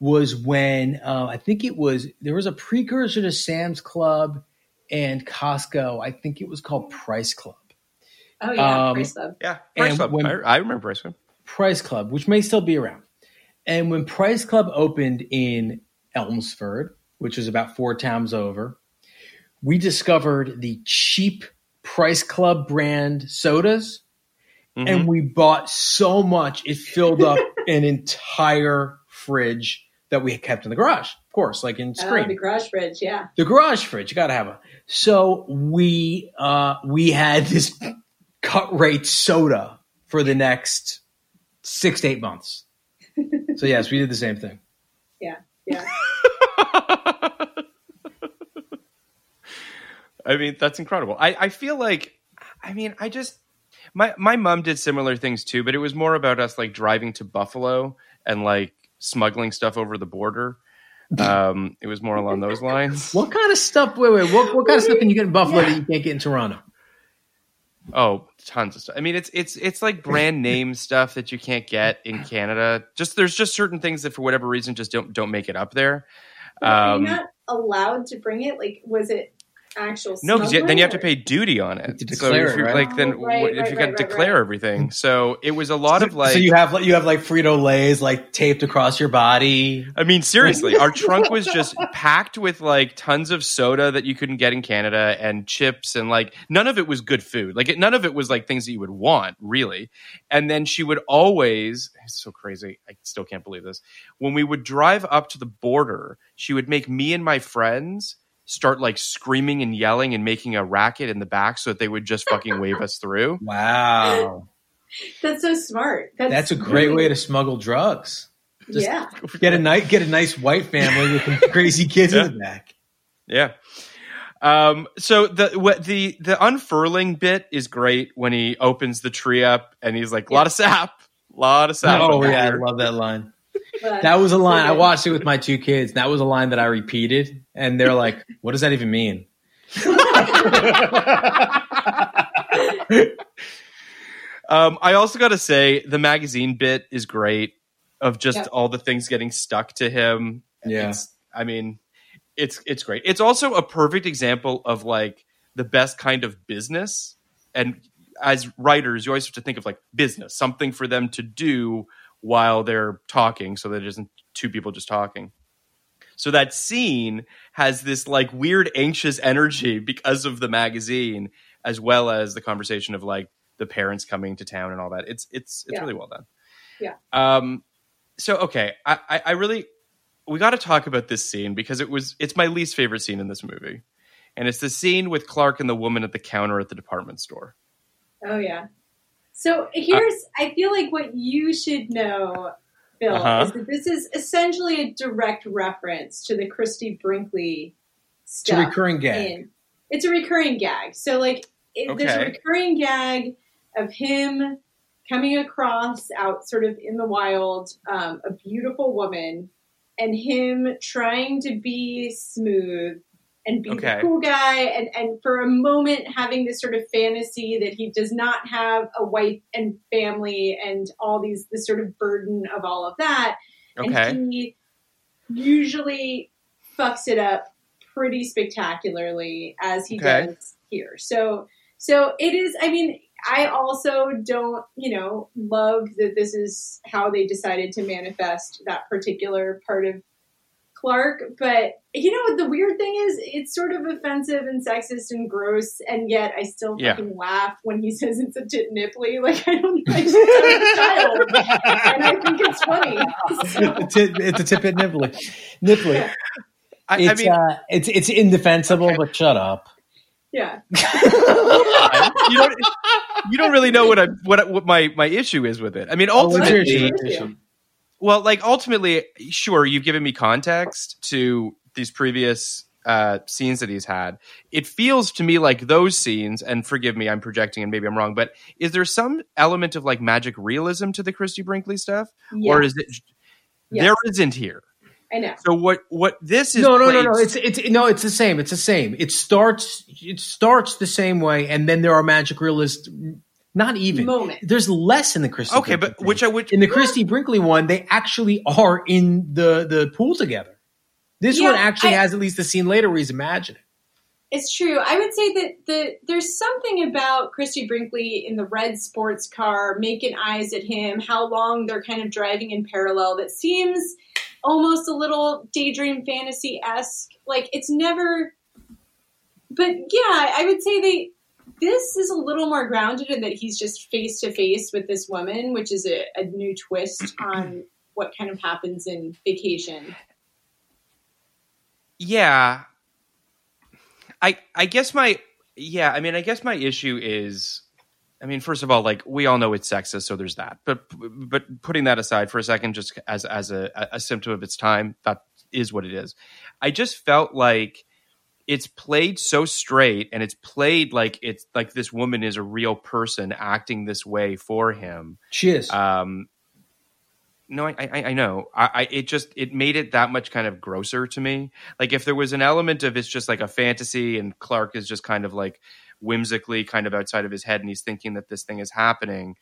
was when uh, I think it was there was a precursor to Sam's Club and Costco. I think it was called Price Club. Oh yeah, Um, Price Club. Yeah, Price Club. when- I, I remember Price Club. Price Club, which may still be around. And when Price Club opened in Elmsford, which is about four towns over, we discovered the cheap Price Club brand sodas. Mhm. And we bought so much, it filled up an entire fridge that we kept in the garage. Of course, like in Oh, Scream the garage fridge. Yeah. the garage fridge. You got to have a. So we uh, we had this cut rate soda for the next six to eight months. So yes, we did the same thing. Yeah. Yeah. I mean, that's incredible. I, I feel like, I mean, I just, my, my mom did similar things too, but it was more about us like driving to Buffalo and like smuggling stuff over the border. Um, it was more along those lines. What kind of stuff? Wait, wait. What, what kind of stuff can you get in Buffalo that you can't get in Toronto? Oh, tons of stuff. I mean, it's it's it's like brand name stuff that you can't get in Canada. Just there's just certain things that for whatever reason just don't don't make it up there. Are Um, you not allowed to bring it? Like, was it? Actual. No, because then you have to pay duty on it. To so if you're right? like, then Oh, right, if right, you got to right, right, declare right. everything, so it was a lot of like. so you have you have like Frito Lay's like taped across your body. I mean, seriously, our trunk was just packed with like tons of soda that you couldn't get in Canada and chips and like none of it was good food. Like it, none of it was like things that you would want, really. And then she would always, it's so crazy. I still can't believe this. When we would drive up to the border, she would make me and my friends start like screaming and yelling and making a racket in the back so that they would just fucking wave us through. Wow, That's so smart. That's, that's a great really- way to smuggle drugs. Just yeah. Get a nice get a nice white family with some crazy kids in the back. Yeah. Um, so the what the the unfurling bit is great when he opens the tree up and he's like, a lot of sap, lot of sap. Oh up yeah, I love that line. But- That was a line I watched it with my two kids. That was a line that I repeated, and they're like, "What does that even mean?" Um, I also got to say the magazine bit is great of just Yeah. all the things getting stuck to him. Yeah. It's, I mean, it's it's great. It's also a perfect example of like the best kind of business. And as writers, you always have to think of like business, something for them to do while they're talking, so that it isn't two people just talking. So that scene has this like weird anxious energy because of the magazine, as well as the conversation of like the parents coming to town and all that. It's it's it's Yeah. really well done. Yeah. Um. So okay, I I, I really we got to talk about this scene because it was it's my least favorite scene in this movie, and it's the scene with Clark and the woman at the counter at the department store. Oh yeah. So here's I feel like what you should know, Bill, Uh-huh. is that this is essentially a direct reference to the Christie Brinkley It's a recurring gag. in- It's a recurring gag. So like it, there's a recurring gag of him coming across out sort of in the wild, um, a beautiful woman, and him trying to be smooth and be Okay. the cool guy and, and for a moment having this sort of fantasy that he does not have a wife and family and all these this sort of burden of all of that Okay. and he usually fucks it up pretty spectacularly as he Okay. does here. So so it is I mean I also don't, you know, love that this is how they decided to manifest that particular part of Clark, but you know what the weird thing is? It's sort of offensive and sexist and gross, and yet I still Yeah. fucking laugh when he says it's a tit nipply. Like I don't know, I just I'm a child, and I think it's funny. So, it's, a, it's a tip at nipply. Nipply. I, I It's mean, uh, it's it's indefensible, Okay. but shut up. yeah, you don't you don't really know what I what what my my issue is with it. I mean, Oh, what's your ultimately, issue? Issue? well, like ultimately, sure, you've given me context to these previous uh, scenes that he's had. It feels to me like those scenes, and forgive me, I'm projecting and maybe I'm wrong, but is there some element of like magic realism to the Christie Brinkley stuff, yeah, or is it? Yes. There isn't here. I know. So what? What this is? No, no, no, no. It's it's no. It's the same. It's the same. It starts. It starts the same way, and then there are magic realist. Not even Moment. There's less in the Christie. okay, Brinkley but thing. which I would in the Christie Brinkley one, they actually are in the the pool together. This Yeah, one actually I- has at least a scene later where he's imagining. It's true. I would say that the there's something about Christie Brinkley in the red sports car making eyes at him, how long they're kind of driving in parallel that seems almost a little daydream fantasy esque. Like it's never but yeah, I would say they this is a little more grounded in that he's just face to face with this woman, which is a, a new twist on what kind of happens in vacation. yeah. I i guess my yeah i mean i guess my issue is i mean first of all like we all know it's sexist so there's that. But but putting that aside for a second just as as a, a symptom of its time that is what it is. I just felt like it's played so straight and it's played like it's like this woman is a real person acting this way for him She is. um, no, I, I, I know. I, I, it just it made it that much kind of grosser to me. Like if there was an element of it's just like a fantasy, and Clark is just kind of like whimsically kind of outside of his head, and he's thinking that this thing is happening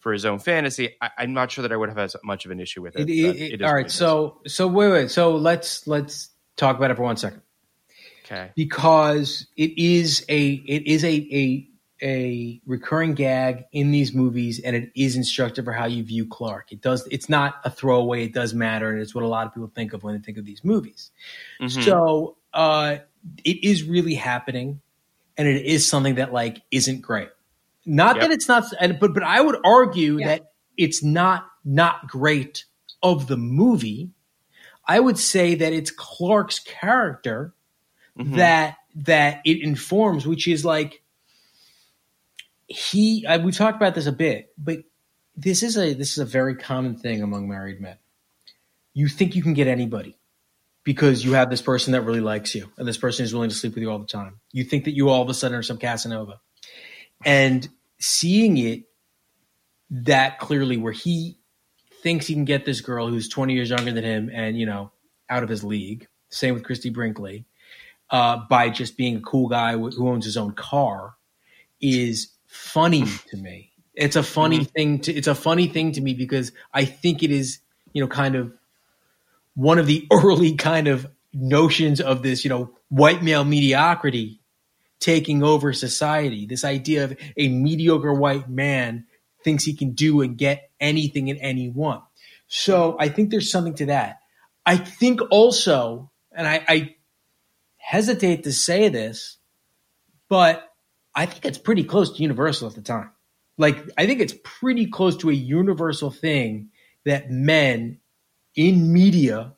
for his own fantasy. I, I'm not sure that I would have as much of an issue with it. It- it- it all right, so so wait, wait. So let's let's talk about it for one second. Okay. because it is a it is a a a recurring gag in these movies and it is instructive for how you view Clark. It does it's not a throwaway, it does matter, and it's what a lot of people think of when they think of these movies. Mhm. So uh it is really happening and it is something that like isn't great. Not Yep. that it's not but but I would argue Yeah. that it's not not great of the movie. I would say that it's Clark's character Mhm. that that it informs, which is like he. I, we talked about this a bit, but this is a this is a very common thing among married men. You think you can get anybody because you have this person that really likes you, and this person is willing to sleep with you all the time. You think that you all of a sudden are some Casanova, and seeing it that clearly, where he thinks he can get this girl who's 20 years younger than him and you know out of his league. Same with Christie Brinkley uh, by just being a cool guy who owns his own car is funny to me. It's a funny thing to it's a funny thing to me because I think it is you know kind of one of the early kind of notions of this you know white male mediocrity taking over society. This idea of a mediocre white man thinks he can do and get anything and anyone. So I think there's something to that. I think also, and I, I hesitate to say this, but I think it's pretty close to universal at the time. Like, I think it's pretty close to a universal thing that men in media,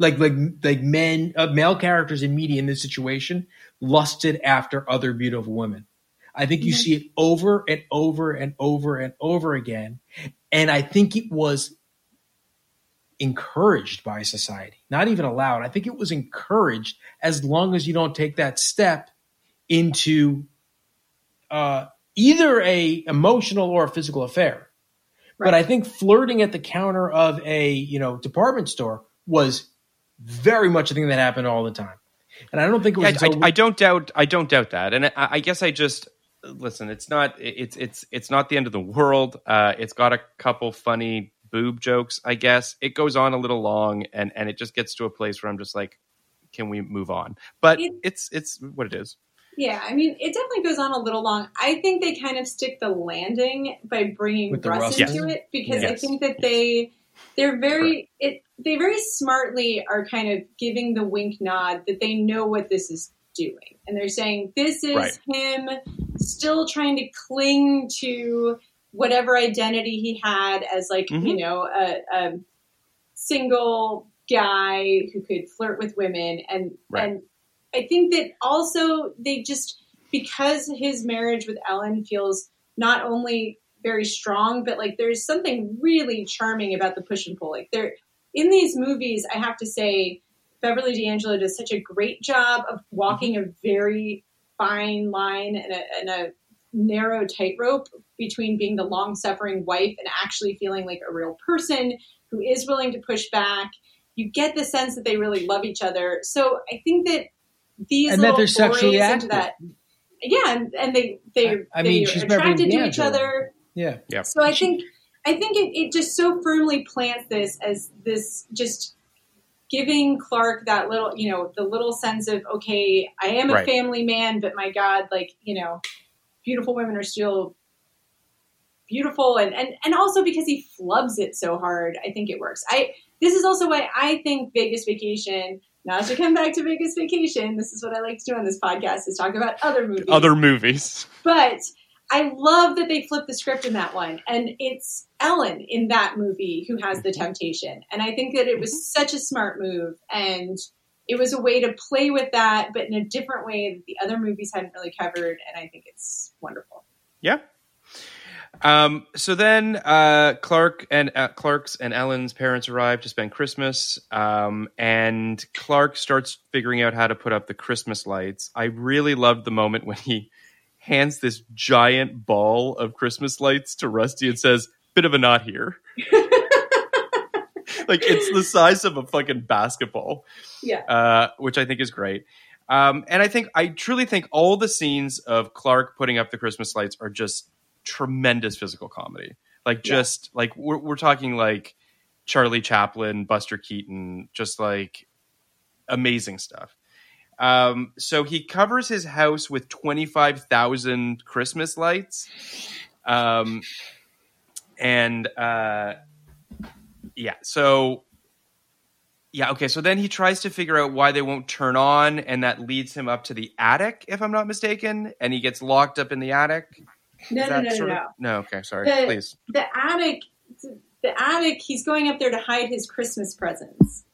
like like like men, uh, male characters in media in this situation, lusted after other beautiful women. I think you see it over and over and over and over again, and I think it was encouraged by society, not even allowed. I think it was encouraged as long as you don't take that step into uh, either a emotional or a physical affair. But I think flirting at the counter of a you know department store was very much a thing that happened all the time, and I don't think it Yeah, was. I, until- I don't doubt. I don't doubt that, and I, I guess I just listen. It's not. It's it's it's not the end of the world. Uh, it's got a couple funny boob jokes. I guess it goes on a little long, and and it just gets to a place where I'm just like, can we move on? But It- it's it's what it is. Yeah, I mean, it definitely goes on a little long. I think they kind of stick the landing by bringing With Russ Russ into thing? it because I think that they they're very it they very smartly are kind of giving the wink nod that they know what this is doing, and they're saying this is Right. him still trying to cling to whatever identity he had as like you Mhm. know a, a single guy who could flirt with women and Right. and I think that also they just because his marriage with Ellen feels not only very strong, but like there's something really charming about the push and pull. Like there in these movies, I have to say Beverly D'Angelo does such a great job of walking a very fine line and a, and a narrow tightrope between being the long suffering wife and actually feeling like a real person who is willing to push back. You get the sense that they really love each other. So I think that these And that little they're sexually forays into active. that, yeah, and, and they they I- I they mean, are she's Beverly attracted to each other. yeah. Yeah. So I think I think it, it just so firmly plants this as this just giving Clark that little you know the little sense of okay I am a Right. family man but my God like you know beautiful women are still beautiful and, and and also because he flubs it so hard I think it works I this is also why I think Vegas Vacation not to come back to Vegas Vacation this is what I like to do on this podcast is talk about other movies Other movies. but I love that they flip the script in that one. And it's Ellen in that movie who has the temptation. And I think that it was mm-hmm. such a smart move. And it was a way to play with that, but in a different way that the other movies hadn't really covered. And I think it's wonderful. Yeah. Um, so then uh, Clark and uh, Clark's and Ellen's parents arrive to spend Christmas, um, and Clark starts figuring out how to put up the Christmas lights. I really loved the moment when he hands this giant ball of Christmas lights to Rusty and says, "Bit of a knot here." like it's the size of a fucking basketball Yeah. uh, which I think is great. Um, and I think I truly think all the scenes of Clark putting up the Christmas lights are just tremendous physical comedy. Like just like we're, we're talking like Charlie Chaplin, Buster Keaton, just like amazing stuff. Um, so he covers his house with 25,000 Christmas lights. Um, and uh, yeah, so yeah, okay. So then he tries to figure out why they won't turn on, and that leads him up to the attic, if I'm not mistaken, and he gets locked up in the attic. No, Is no, no, no, of- no. no. Okay, sorry. The, Please. the attic, the attic. He's going up there to hide his Christmas presents.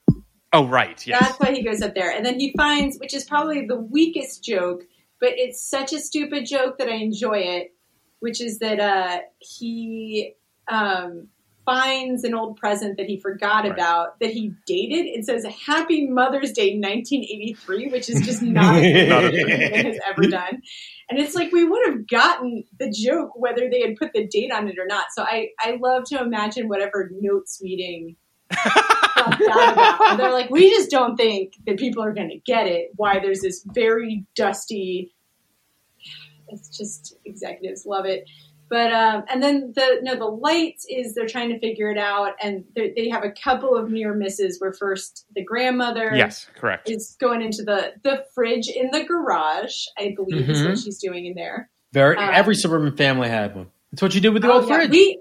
Oh, right. Yes. That's why he goes up there, and then he finds, which is probably the weakest joke, but it's such a stupid joke that I enjoy it. Which is that uh, he um, finds an old present that he forgot Right. about that he dated. It says "Happy Mother's Day, 1983," which is just not a thing that has ever done. And it's like we would have gotten the joke whether they had put the date on it or not. So I, I love to imagine whatever notes meeting thought that about. And they're like, we just don't think that people are going to get it. Why there's this very dusty. It's just executives love it. But um, and then the no the lights is they're trying to figure it out and they they have a couple of near misses where first the grandmother Yes, correct. is going into the the fridge in the garage I believe is what Mhm. she's doing in there Very Um, every suburban family had one. That's what you did with the Oh, old yeah, fridge. We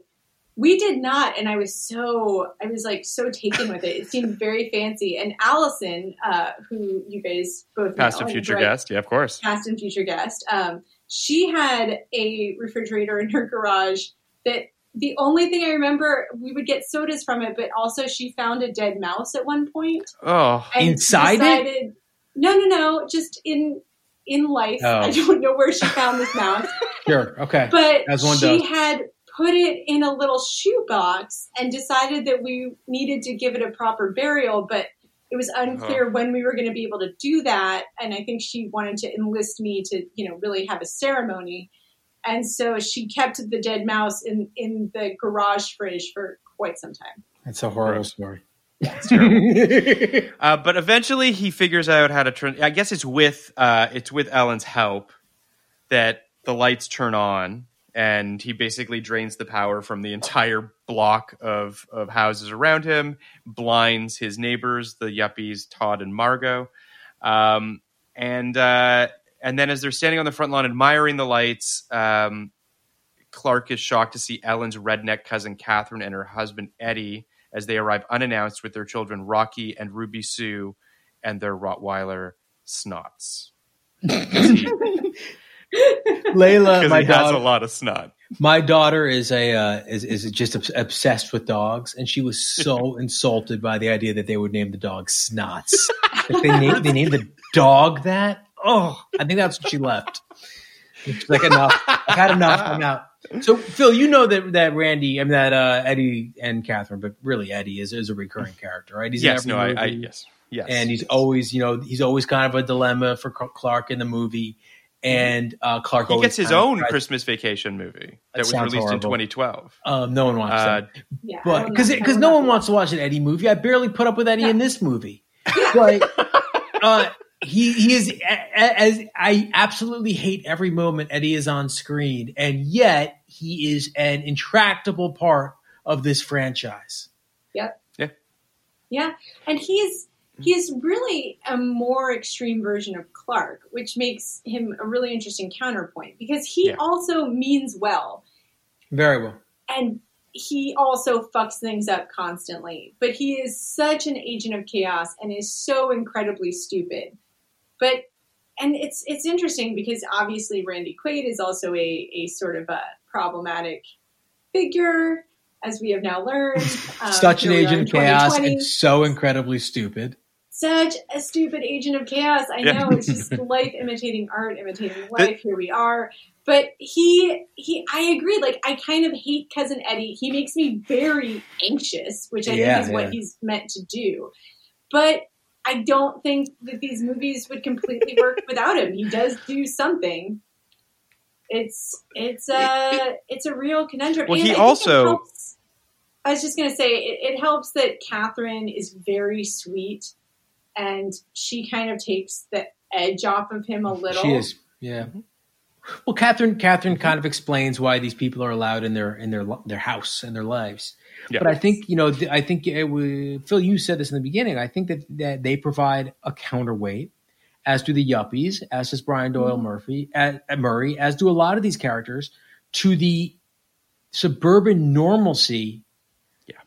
we did not, and I was so I was like so taken with it. It seemed very fancy. And Allison, uh, who you guys both Past know, and future right, guest. Yeah, of course. past and future guest, um, she had a refrigerator in her garage that. The only thing I remember, we would get sodas from it, but also she found a dead mouse at one point. Oh, and Inside it? No, no, no, just in in life. Oh. I don't know where she found this mouse Sure. Okay. but As one she does. had put it in a little shoebox and decided that we needed to give it a proper burial but it was unclear Uh-huh. when we were going to be able to do that and i think she wanted to enlist me to you know really have a ceremony and so she kept the dead mouse in in the garage fridge for quite some time That's a horrible story. Uh, but eventually he figures out how to turn. I guess it's with uh, it's with Ellen's help that the lights turn on, and he basically drains the power from the entire block of of houses around him, blinds his neighbors, the yuppies Todd and Margot, um, and uh, and then as they're standing on the front lawn admiring the lights. Um, Clark is shocked to see Ellen's redneck cousin Catherine and her husband Eddie as they arrive unannounced with their children Rocky and Ruby Sue and their Rottweiler Snots. Layla, my he has daughter, a lot of snot. my daughter is a uh, is is just obsessed with dogs, and she was so insulted by the idea that they would name the dog Snots. If they named they named the dog that. Oh, I think that's when she left. She's like enough. I've had enough. I'm out. So Phil, you know that that Randy, I mean that uh, Eddie and Catherine, but really Eddie is is a recurring character, right? He's yes, no, I, I yes, yes, and he's always you know he's always kind of a dilemma for Clark in the movie, and uh, Clark he gets his own tries- Christmas Vacation movie that, was sounds released in 2012. Um, no one wants Uh, that, yeah but because because no one wants to watch an Eddie movie. I barely put up with Eddie in this movie, but uh, he he is a- a- as I absolutely hate every moment Eddie is on screen, and yet he is an intractable part of this franchise. Yep. Yeah. Yeah, and he's he's really a more extreme version of Clark, which makes him a really interesting counterpoint because he Yeah. also means well Very well. and he also fucks things up constantly. But he is such an agent of chaos and is so incredibly stupid. But and it's it's interesting because obviously Randy Quaid is also a, a sort of a problematic figure, as we have now learned. Um, Such an here we are in agent of chaos 2020 and so incredibly stupid. Such a stupid agent of chaos. I Yeah. know it's just life imitating art, imitating life. Here we are. But he he I agree. Like I kind of hate cousin Eddie. He makes me very anxious, which I Yeah, think is yeah. what he's meant to do. But I don't think that these movies would completely work without him. He does do something. It's it's a it's a real conundrum. Well, And he also- I was just gonna say it, it helps that Catherine is very sweet, and she kind of takes the edge off of him a little. She is, yeah. Mm-hmm. Well, Catherine, Catherine kind of explains why these people are allowed in their in their their house and their lives. Yeah. But I think you know, I think it was, Phil, you said this in the beginning. I think that that they provide a counterweight, as do the Yuppies, as does Brian Doyle mm-hmm. Murphy, as, Murray, as do a lot of these characters, to the suburban normalcy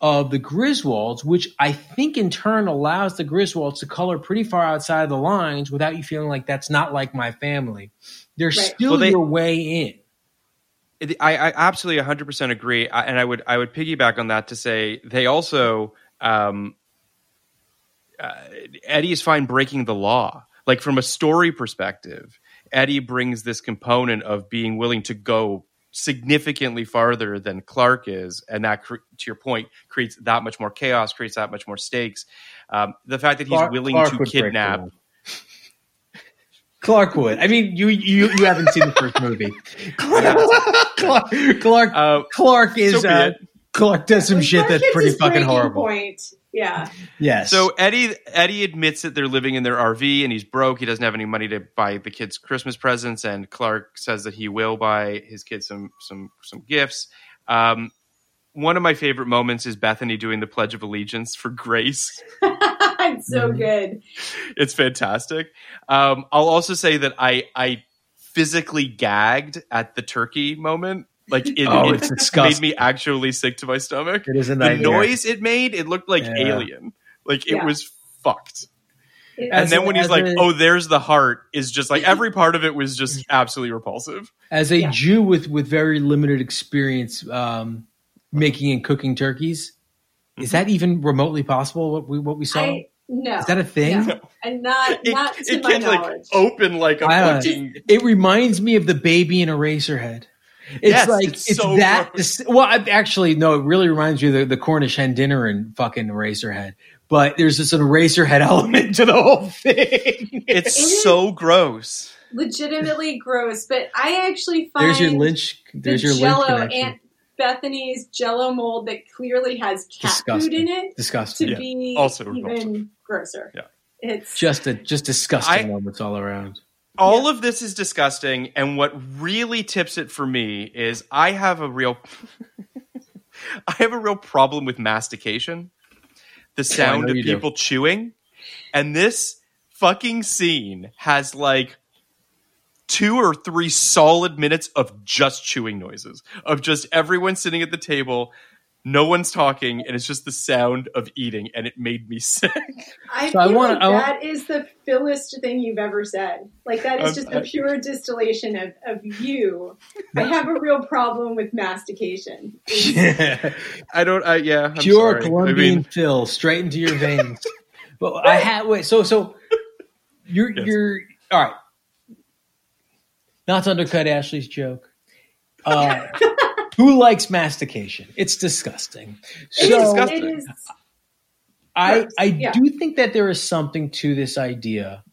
of the Griswolds, which I think in turn allows the Griswolds to color pretty far outside of the lines without you feeling like that's not like my family. They're still Well, they- your way in. I, I absolutely 100% agree, I, and I would I would piggyback on that to say they also um, uh, Eddie is fine breaking the law. Like from a story perspective, Eddie brings this component of being willing to go significantly farther than Clark is, and that, to your point, creates that much more chaos, creates that much more stakes. Um, the fact that he's Clark- willing Clark to would kidnap. Clark would. I mean, you you you haven't seen the first movie. Clark Clark, Uh, Clark is so uh, it. Clark does some shit that's pretty fucking horrible. Point. Yeah. Yes. So Eddie Eddie admits that they're living in their RV and he's broke. He doesn't have any money to buy the kids Christmas presents, and Clark says that he will buy his kids some some some gifts. Um, one of my favorite moments is Bethany doing the Pledge of Allegiance for Grace. it's so Mm-hmm. good. It's fantastic. Um, I'll also say that I I physically gagged at the turkey moment. Like it, Oh, it it's made me actually sick to my stomach. It is a nightmare. the noise it made, it looked like Yeah. alien. Like it Yeah. was fucked. It- And then a- when he's like, a- "Oh, there's the heart," is just like every part of it was just absolutely repulsive. As a Yeah. Jew with with very limited experience um, making and cooking turkeys, is that even remotely possible? What we what we saw I no. is that a thing? No. And not It, not to it my can't like open like a uh, fucking. it reminds me of the baby in Eraserhead. It's Yes, like it's it's, so that. gross. Well, I, actually, no. It really reminds me of the, the Cornish hen dinner and fucking Eraserhead. But there's just an Eraserhead element to the whole thing. It's It is- so gross. legitimately gross. But I actually find there's your Lynch. There's the your Jello Lynch connection. Aunt Bethany's Jello mold that clearly has cat Disgusting. food in it Disgusting. to Yeah. be Also even repulsive. grosser. Yeah. It's Just a just disgusting I- moments all around. All of this is disgusting, and what really tips it for me is I have a real, I have a real problem with mastication, the sound know of you do. people chewing, and this fucking scene has like two or three solid minutes of just chewing noises of just everyone sitting at the table. No one's talking, and it's just the sound of eating, and it made me sick. I So I wanna- like I wa- that is the fillest thing you've ever said. Like that is Um, just I- a pure distillation of, of you. I have a real problem with mastication. yeah I don't. I, yeah, I'm Pure sorry. Colombian I mean, Phil straight into your veins. but I had wait. So so you're Yes. you're all right. Not to undercut Ashley's joke. Uh, who likes mastication? It's disgusting. It So is- disgusting. it is I I yeah. do think that there is something to this idea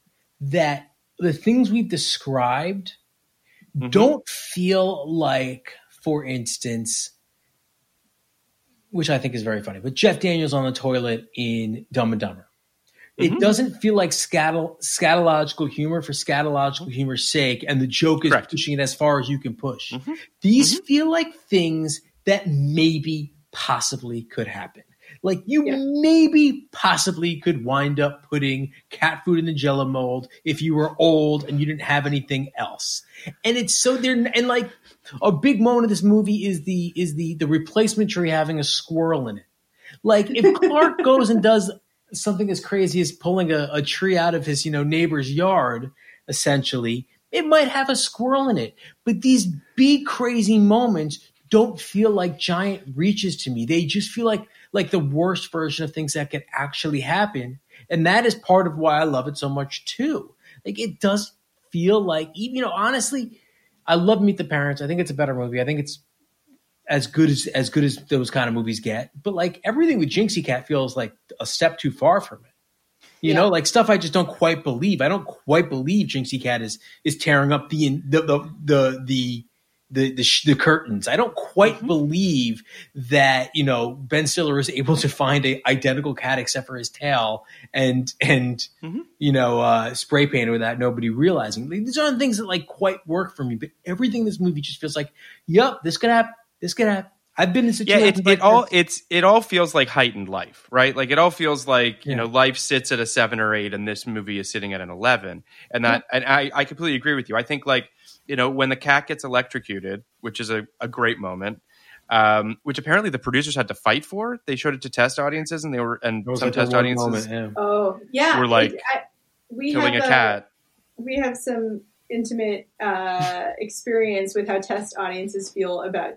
that the things we've described Mhm. don't feel like, for instance, which I think is very funny, but Jeff Daniels on the toilet in Dumb and Dumber. It Mhm. doesn't feel like scatal, scatological humor for scatological humor's sake, and the joke is Correct. pushing it as far as you can push. Mhm. These feel like things that maybe possibly could happen. Like you Yeah. maybe possibly could wind up putting cat food in the jello mold if you were old and you didn't have anything else. And it's so there and like a big moment of this movie is the is the the replacement tree having a squirrel in it. Like if Clark goes and does something as crazy as pulling a, a tree out of his, you know, neighbor's yard, essentially, it might have a squirrel in it. But these big crazy moments don't feel like giant reaches to me. They just feel like like the worst version of things that could actually happen. And that is part of why I love it so much too. Like it does feel like even you know, honestly, I love Meet the Parents. I think it's a better movie. I think it's as good as as good as those kind of movies get. But like everything with Jinxie Cat feels like a step too far from it. You Yeah. know, like stuff I just don't quite believe. I don't quite believe Jinxie Cat is is tearing up the the the the the the, the, sh- the curtains. I don't quite believe that you know Ben Stiller is able to find a identical cat except for his tail and and Mhm. you know uh, spray paint without nobody realizing. Like, These aren't things that like quite work for me. But everything in this movie just feels like, yep, this could happen. This could happen. I've been in Yeah, situations it, like it all it's it all feels like heightened life, right? Like it all feels like you know life sits at a seven or eight, and this movie is sitting at an eleven. And that, and I, I completely agree with you. I think like you know when the cat gets electrocuted, which is a, a great moment, um, which apparently the producers had to fight for. They showed it to test audiences, and they were and some like test one audiences moment, yeah. Oh, yeah. We're like it- I, we killing a have cat. we have some intimate uh, experience with how test audiences feel about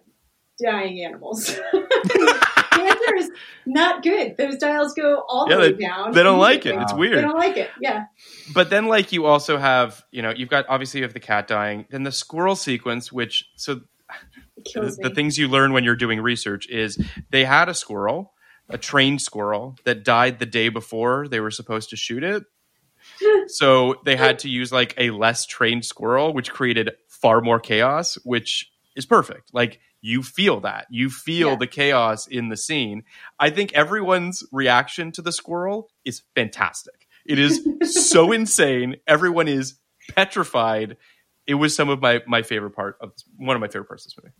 dying animals. the answer is not good. Those dials go all the Yeah, way they- down. they don't like it. It's weird. They don't like it. Yeah. but then like you also have you know you've got obviously you have the cat dying then the squirrel sequence which so the, the things you learn when you're doing research is they had a squirrel a trained squirrel that died the day before they were supposed to shoot it so they had to use like a less trained squirrel which created far more chaos which is perfect. Like you feel that. You feel Yeah. the chaos in the scene. I think everyone's reaction to the squirrel is fantastic. It is so insane. Everyone is petrified. It was some of my my favorite part of one of my favorite parts of this movie.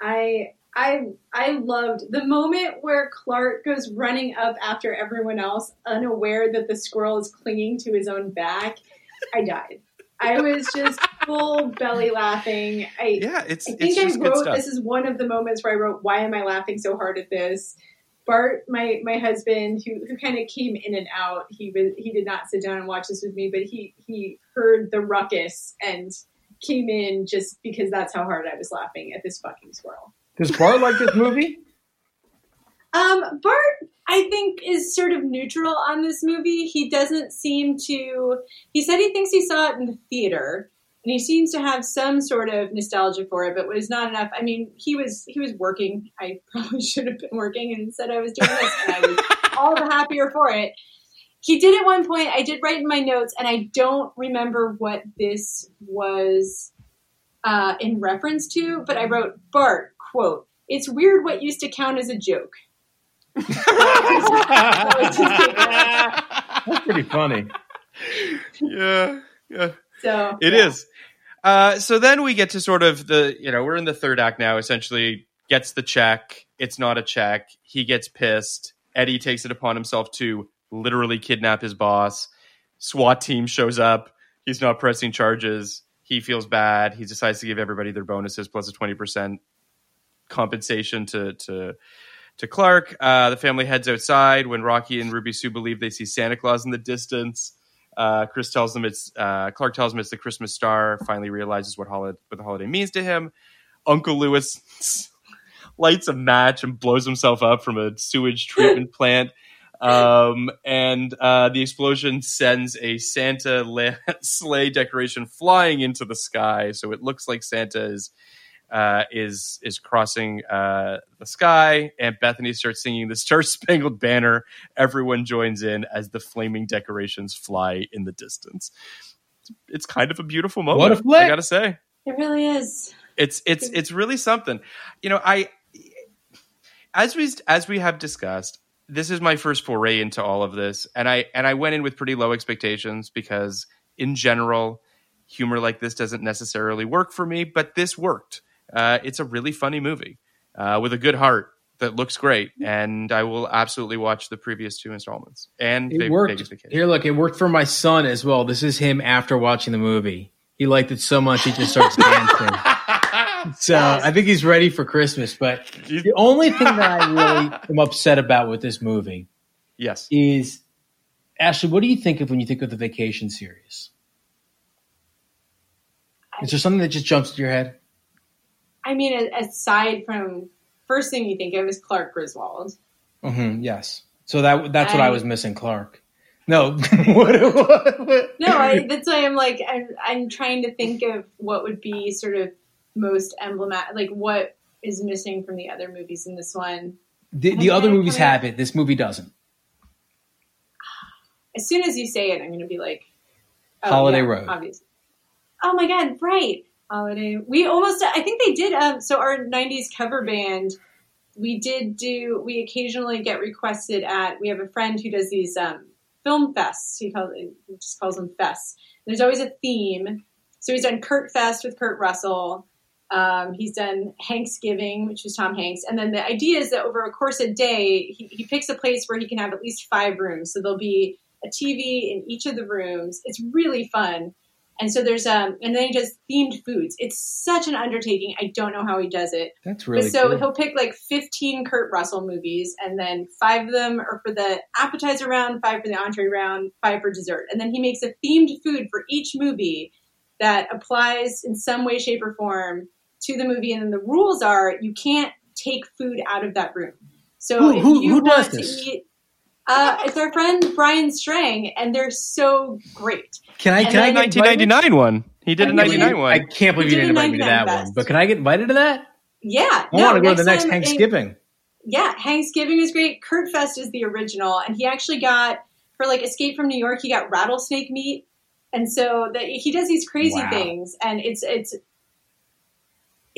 I I I loved the moment where Clark goes running up after everyone else, unaware that the squirrel is clinging to his own back. I died. I was just full belly laughing. I yeah it's I it's think I just good wrote this is one of the moments where I wrote, "Why am I laughing so hard at this?" Bart, my my husband, who who kind of came in and out, he was he did not sit down and watch this with me, but he he heard the ruckus and came in just because that's how hard I was laughing at this fucking squirrel. Does Bart like this movie? Um, Bart, I think, is sort of neutral on this movie. He doesn't seem to. He said he thinks he saw it in the theater, and he seems to have some sort of nostalgia for it, but was not enough. I mean, he was he was working. I probably should have been working, and instead I was doing this, and I was all the happier for it. He did at one point. I did write in my notes, and I don't remember what this was uh, in reference to, but I wrote Bart quote. It's weird what used to count as a joke. That was just- That's pretty funny. yeah yeah so It is. Uh, so then we get to sort of the, you know, we're in the third act now. Essentially, gets the check. It's not a check. He gets pissed. Eddie takes it upon himself to literally kidnap his boss. SWAT team shows up. He's not pressing charges. He feels bad. He decides to give everybody their bonuses plus a twenty percent compensation to to to Clark. Uh, the family heads outside when Rocky and Ruby Sue believe they see Santa Claus in the distance. Uh, Chris tells them it's uh, Clark tells him it's the Christmas star. Finally realizes what holiday what the holiday means to him. Uncle Lewis lights a match and blows himself up from a sewage treatment plant. Um, and uh, the explosion sends a Santa la- sleigh decoration flying into the sky. So it looks like Santa is uh, is is crossing uh, the sky, and Bethany starts singing the Star Spangled Banner. Everyone joins in as the flaming decorations fly in the distance. It's kind of a beautiful moment. What a flick. I gotta say, it really is. it's it's it's really something. You know, I as we as we have discussed, this is my first foray into all of this, and I and I went in with pretty low expectations because in general, humor like this doesn't necessarily work for me, but this worked. Uh, it's a really funny movie uh, with a good heart that looks great, and I will absolutely watch the previous two installments and It worked. Vacation. Here, look, it worked for my son as well. This is him after watching the movie. He liked it so much he just starts dancing. So I think he's ready for Christmas. But the only thing that I really am upset about with this movie Yes, is Ashley. What do you think of when you think of the Vacation series? Is there something that just jumps to your head? I mean, aside from first thing you think of is Clark Griswold. hmm yes. So that that's what I was missing, Clark. No, what, what, No, I, that's why I'm like I'm, I'm trying to think of what would be sort of most emblematic, like what is missing from the other movies in this one. the, the other movies have it. This movie doesn't. As soon as you say it, I'm going to be like, oh, Holiday yeah, Road. obviously. Oh my god, right? Holiday. We almost. I think they did. Um, so our '90s cover band. We did do. We occasionally get requested at. We have a friend who does these um, film fests. He calls he just calls them fests. There's always a theme. So he's done Kurt Fest with Kurt Russell. Um, he's done Hanksgiving, which was Tom Hanks. And then the idea is that over a course of day, he, he picks a place where he can have at least five rooms. So there'll be a TV in each of the rooms. It's really fun. And so there's um, and then he does themed foods. It's such an undertaking. I don't know how he does it. That's really But so cool. he'll pick like 15 Kurt Russell movies, and then five of them are for the appetizer round, five for the entree round, five for dessert. And then he makes a themed food for each movie that applies in some way, shape, or form to the movie. And then the rules are you can't take food out of that room. So Who- if who- you who does want to this? eat, uh, it's our friend Brian Strang, and they're so great. Can I? And Can I then- get 1999 one. He did a I really- 99 one. I can't believe He you did didn't invite me to 99 that one. But can I get invited to that? Yeah, I no, want to go to the next time in- Thanksgiving. yeah, Thanksgiving is great. Kurt Fest is the original, and he actually got for like Escape from New York. He got rattlesnake meat, and so that he does these crazy Wow. things, and it's it's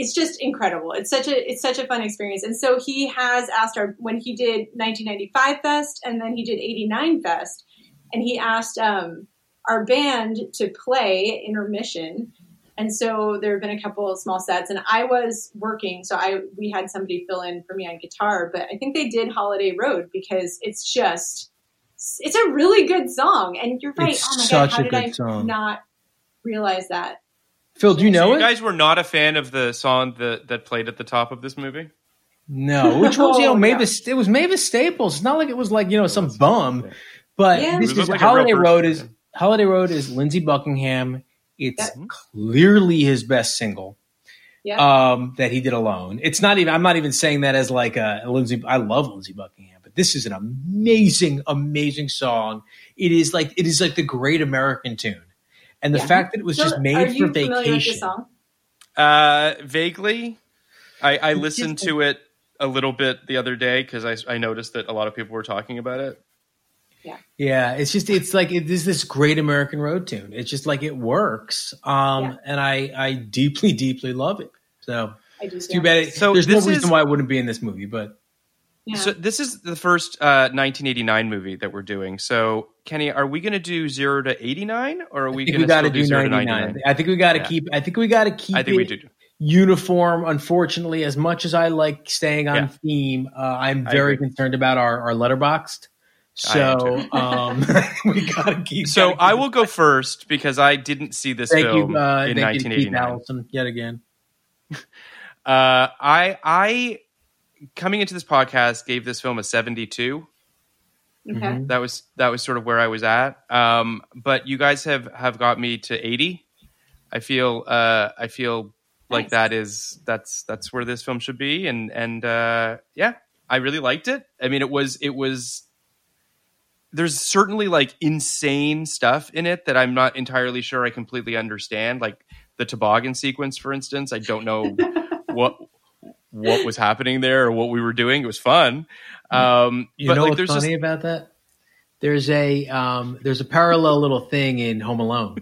it's just incredible. It's such a it's such a fun experience, and so he has asked our when he did 1995 Fest, and then he did 89 Fest, and he asked um, our band to play intermission. And so there have been a couple of small sets, and I was working, so I we had somebody fill in for me on guitar. But I think they did Holiday Road because it's just it's a really good song, and you're right. It's oh my such god, how a did good I song. not realize that? Phil, do you know So you it? guys were not a fan of the song that, that played at the top of this movie? No, which was you know Oh, Mavis. It was Mavis Staples. It's not like it was like you know some bum, but Yeah. this is like Holiday. Road is Holiday Road is Lindsey Buckingham. It's clearly his best single Yeah, um, that he did alone. It's not even. I'm not even saying that as like a Lindsey. I love Lindsey Buckingham, but this is an amazing, amazing song. It is like it is like the great American tune, and the Yeah. fact that it was So just are made you for familiar with vacation. song? Uh, vaguely. I, I listened to it a little bit the other day because I, I noticed that a lot of people were talking about it. Yeah, yeah it's just it's like it is this great American road tune. It's just like it works, um, Yeah. and I I deeply deeply love it. So I do. it's yeah. too bad. It, So there's no reason is- why it wouldn't be in this movie, but Yeah. So this is the first uh, 1989 movie that we're doing. So Kenny, are we going to do zero to 89, or are we going to do do zero to 99. 99? I think we got to Yeah. keep. I think we got to keep. I think we do. uniform. Unfortunately, as much as I like staying on Yeah. theme, uh, I'm very concerned about our our Letterboxd. So um, we gotta keep. So gotta keep I will go first because I didn't see this Thank film you, uh, in thank you Keith 1989. Allison yet again. Uh, I I coming into this podcast gave this film a 72. okay. Mhm. That was that was sort of where I was at. Um, but you guys have have got me to 80. I feel uh, I feel like that is that's that's where this film should be, and and uh, yeah, I really liked it. I mean, it was it was. There's certainly like insane stuff in it that I'm not entirely sure I completely understand, like the toboggan sequence, for instance. I don't know what what was happening there or what we were doing. It was fun. Um, You but know like, what's there's funny just about that? There's a um, there's a parallel little thing in Home Alone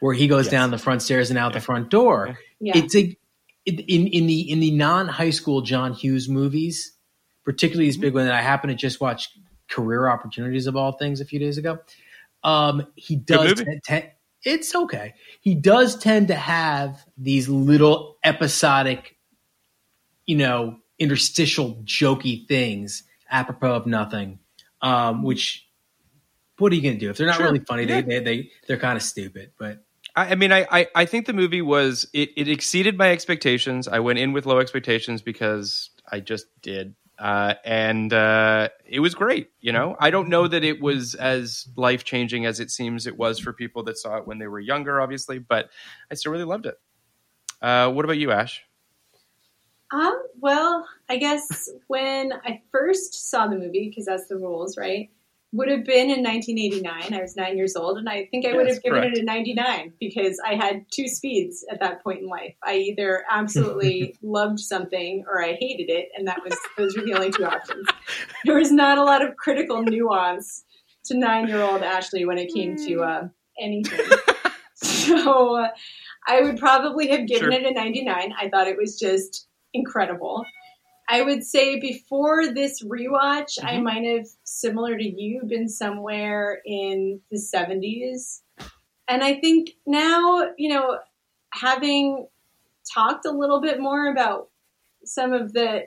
where he goes Yes. down the front stairs and out the front door. Yeah. It's a it, in in the in the non high school John Hughes movies, particularly these big one that I happen to just watch Career Opportunities of all things a few days ago. Um, he does. movie. te- te- it's okay. He does tend to have these little episodic, you know, interstitial jokey things apropos of nothing. Um, which what are you going to do if they're not Sure. really funny? Yeah. They they they they're kind of stupid, but. I, I mean, I, I, I think the movie was it, it exceeded my expectations. I went in with low expectations because I just did, uh, and uh, it was great. You know, I don't know that it was as life changing as it seems it was for people that saw it when they were younger, obviously, but I still really loved it. Uh, what about you, Ash? Um, well, I guess when I first saw the movie, because that's the rules, right? Would have been in 1989. I was nine years old, and I think I would Yes, have given correct. it a 99 because I had two speeds at that point in life. I either absolutely loved something or I hated it, and that was those were the only two options. There was not a lot of critical nuance to nine-year-old Ashley when it came to uh, anything. so uh, I would probably have given Sure. it a 99. I thought it was just incredible. I would say before this rewatch, I Mm-hmm. might have, similar to you, been somewhere in the 70s. And I think now, you know, having talked a little bit more about some of the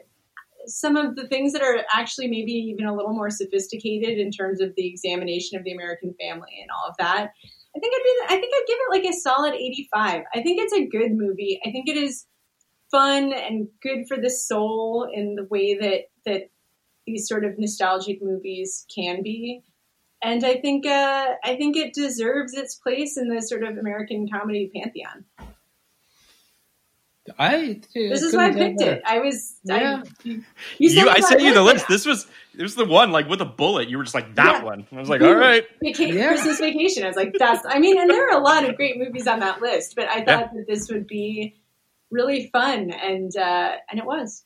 some of the things that are actually maybe even a little more sophisticated in terms of the examination of the American family and all of that. I think I'd be I think I'd give it like a solid 85. I think it's a good movie. I think it is fun and good for the soul in the way that that these sort of nostalgic movies can be. And I think uh, I think it deserves its place in the sort of American comedy pantheon. I too This is why I picked it. I was Yeah. I, you, You, said I sent you the list. This was this was the one like with a bullet. You were just like that Yeah. one. I was like, all right. Vaca- Yeah. Christmas Vacation. I was like, that's. I mean, and there are a lot of great movies on that list, but I thought that this would be really fun, and uh, and it was.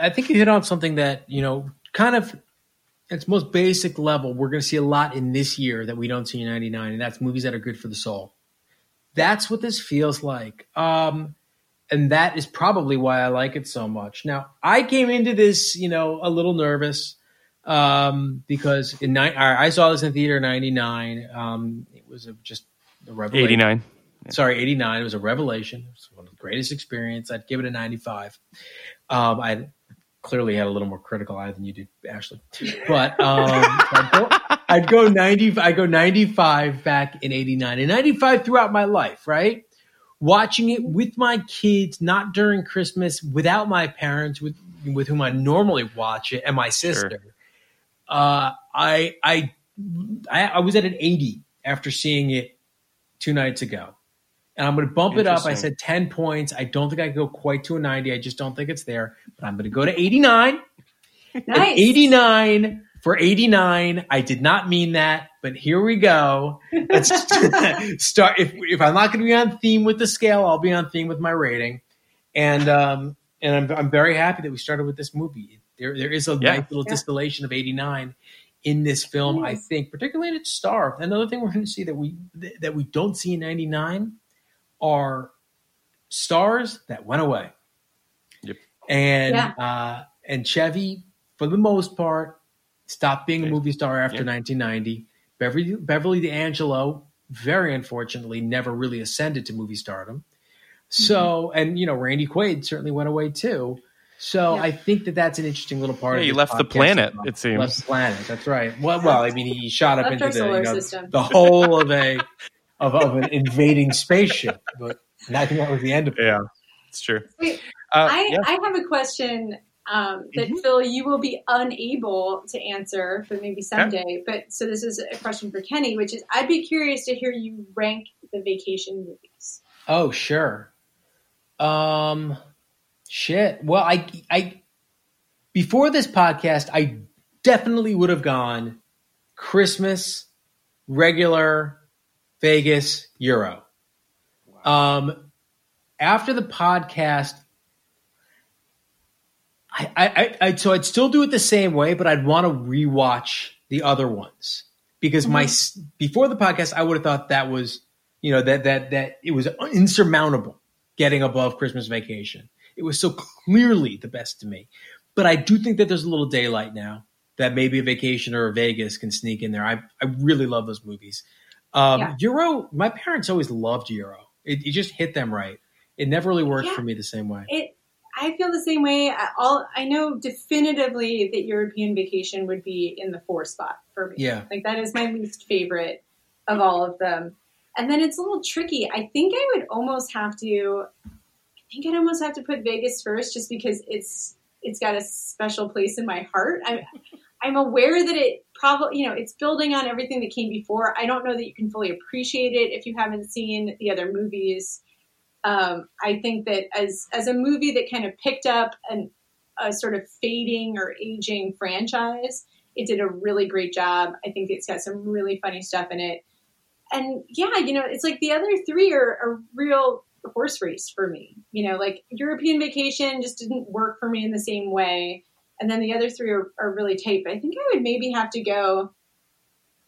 I think you hit on something that, you know, kind of at its most basic level, we're going to see a lot in this year that we don't see in 99, and that's movies that are good for the soul. That's what this feels like. Um, and that is probably why I like it so much. Now, I came into this, you know, a little nervous um, because in ni- I I saw this in theater 99. Um, it was a, just a revelation. Eighty nine. Sorry, 89. It was a revelation. It was one of the greatest experience. I'd give it a 95. Um, I clearly had a little more critical eye than you did, Ashley. But um, I'd, go, I'd go 90. I go 95 back in 89 and 95 throughout my life. Right, watching it with my kids, not during Christmas, without my parents, with with whom I normally watch it, and my sister. Uh, I, I I I was at an 80 after seeing it two nights ago. And I'm going to bump it up. I said 10 points. I don't think I can go quite to a 90. I just don't think it's there. But I'm going to go to 89. And Nice. 89 for 89. I did not mean that, but here we go. Let's start. If, if I'm not going to be on theme with the scale, I'll be on theme with my rating. And um, and I'm, I'm very happy that we started with this movie. There there is a Yeah. nice little Yeah. distillation of 89 in this film. I think, particularly in its star. Another thing we're going to see that we that we don't see in 99 are stars that went away. Yep. And Yeah. uh, and Chevy, for the most part, stopped being a movie star after Yep. 1990. Beverly Beverly D'Angelo, very unfortunately, never really ascended to movie stardom. So, Mm-hmm. and you know, Randy Quaid certainly went away too. So, Yeah. I think that that's an interesting little part. Yeah, of he left the planet, as well. it seems. left the planet. That's right. Well, well, I mean, he shot up Left into the you know, the whole of a of, of an invading spaceship, but I think that was the end of it. Yeah, it's true. Wait, Uh, I, yeah. I have a question um, that Phil, you will be unable to answer, but maybe someday. But so this is a question for Kenny, which is I'd be curious to hear you rank the vacation movies. Oh, sure. Um, shit. Well, I, I, before this podcast, I definitely would have gone Christmas, regular, Vegas, Euro. Um, after the podcast, I, I, I, so I'd still do it the same way, but I'd want to rewatch the other ones because my before the podcast, I would have thought that was, you know, that that that it was insurmountable getting above Christmas Vacation. It was so clearly the best to me, but I do think that there's a little daylight now that maybe a Vacation or a Vegas can sneak in there. I I really love those movies. Um, Yeah. Euro, my parents always loved Euro. It, it just hit them right. It never really worked Yeah. for me the same way. It. I feel the same way. I, all I know definitively that European Vacation would be in the four spot for me. Yeah. like that is my least favorite of all of them. And then it's a little tricky. I think I would almost have to. I think I'd almost have to put Vegas first, just because it's it's got a special place in my heart. I'm I'm aware that it probably you know it's building on everything that came before. I don't know that you can fully appreciate it if you haven't seen the other movies. Um, I think that as as a movie that kind of picked up an, a sort of fading or aging franchise, it did a really great job. I think it's got some really funny stuff in it. And yeah, you know, it's like the other three are a real horse race for me. You know, like European Vacation just didn't work for me in the same way. And then the other three are, are really tight. But I think I would maybe have to go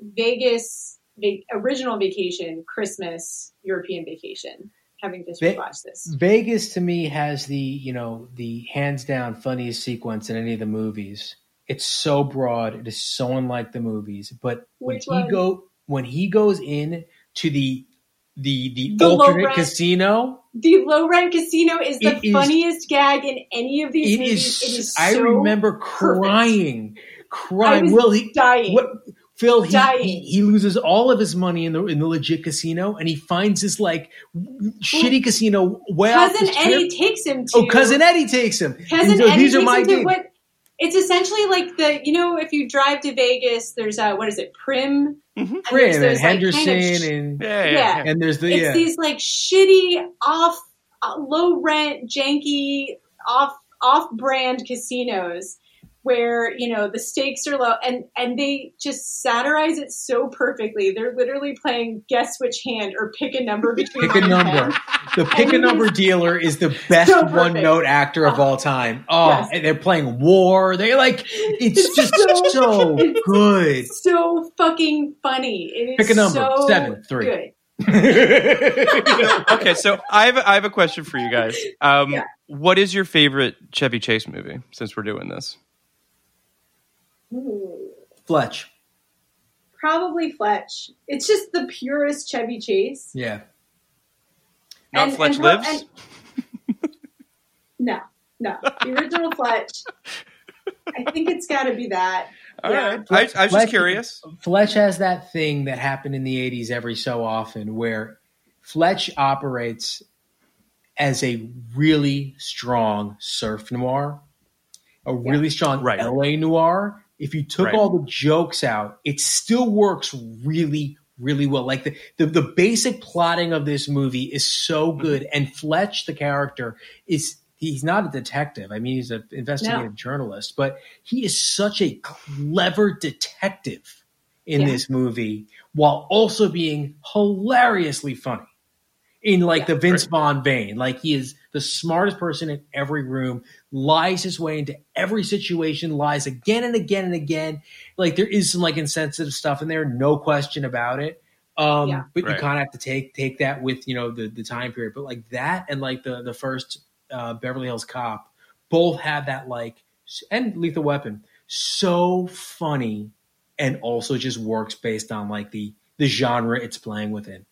Vegas, va- original vacation, Christmas, European vacation, having just Ve- rewatched this. Vegas to me has the you know the hands down funniest sequence in any of the movies. It's so broad. It is so unlike the movies. But when Which he one? go when he goes in to the the the, The alternate casino. The low rent casino is the It is- funniest gag in any of these It movies. is. it is I so remember perfect. crying, I crying. Will he? dying. What? Phil, he, Dying. he he loses all of his money in the in the legit casino, and he finds this like shitty casino off Cousin Eddie takes him oh, to. Oh, cousin Eddie takes him. Cousin are- Eddie these are my him to what? It's essentially like the you know if you drive to Vegas, there's a what is it, Primm, and there's Primm and those, like, kind of Henderson sh- and Yeah, yeah, Yeah. yeah. and there's the it's yeah. these like shitty off, uh, low rent, janky, off off brand casinos where you know the stakes are low and and they just satirize it so perfectly. They're literally playing guess which hand or pick a number between pick a number. The pick a number dealer is the best so one note actor of all time. Oh, Yes. and they're playing war. They like it's It's just so- so it's good. so fucking funny. It is Pick a number. so Seven, three. Good. okay, so I have I have a question for you guys. Um, Yeah. What is your favorite Chevy Chase movie? Since we're doing this, Ooh. Fletch. Probably Fletch. It's just the purest Chevy Chase. Yeah. not And- Fletch and Lives. and- No, no. The original Fletch. I think it's got to be that. All yeah. right, I, I was just curious. Fletch has that thing that happened in the 80s every so often where Fletch operates as a really strong surf noir, a really strong Right. LA noir. If you took Right. all the jokes out, it still works really, really well. Like the, the, the basic plotting of this movie is so Mm-hmm. good. And Fletch, the character, is he's not a detective. I mean, he's an investigative No. journalist, but he is such a clever detective in Yeah. this movie while also being hilariously funny in like the Vince Vaughn vein. Like he is the smartest person in every room, lies his way into every situation, lies again and again and again. Like there is some like insensitive stuff in there, no question about it. Um, Yeah. but Right. you kind of have to take take that with you know the the time period. But like that and like the the first uh, Beverly Hills Cop both have that like and Lethal Weapon so funny and also just works based on like the the genre it's playing within.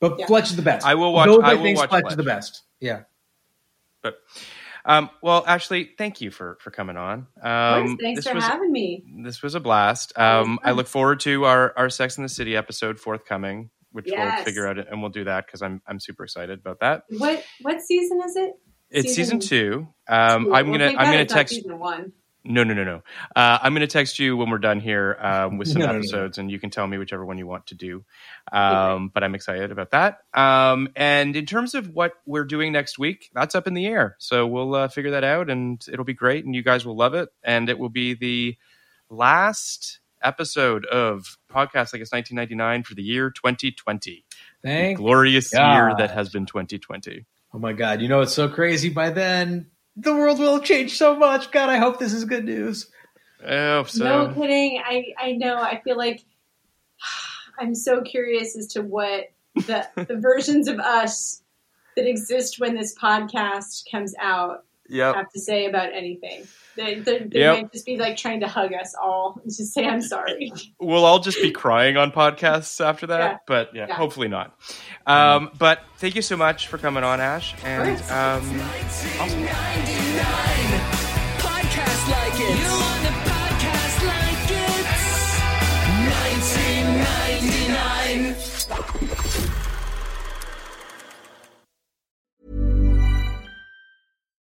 But Yeah. Fletch is the best. I will watch- Those I are will things watch Fletch, Fletch. is the best. Yeah. But um, well, Ashley, thank you for for coming on. Um, Thanks this for was having me. this was a blast. Um, I look forward to our our Sex in the City episode forthcoming, which we'll figure out and we'll do that because I'm I'm super excited about that. What what season is it? It's season, Season two. Um, Two. I'm gonna thank I'm gonna text. season one. No, no, no, no. Uh, I'm going to text you when we're done here um, with some No, no, no. episodes, and you can tell me whichever one you want to do. Um, but I'm excited about that. Um, and in terms of what we're doing next week, that's up in the air. So we'll uh, figure that out, and it'll be great, and you guys will love it. And it will be the last episode of podcast like it's 1999 for the year 2020. Thank. Glorious year that has been 2020. Oh my God! You know it's so crazy. By then, the world will change so much. God, I hope this is good news. Oh, so no kidding. I I know. I feel like I'm so curious as to what the the versions of us that exist when this podcast comes out yep. have to say about anything. They, they, they Yep. might just be like trying to hug us all and just say, "I'm sorry." we'll all just be crying on podcasts after that, Yeah. but yeah, Yeah. hopefully not. Um, but thank you so much for coming on, Ash, and um, awesome.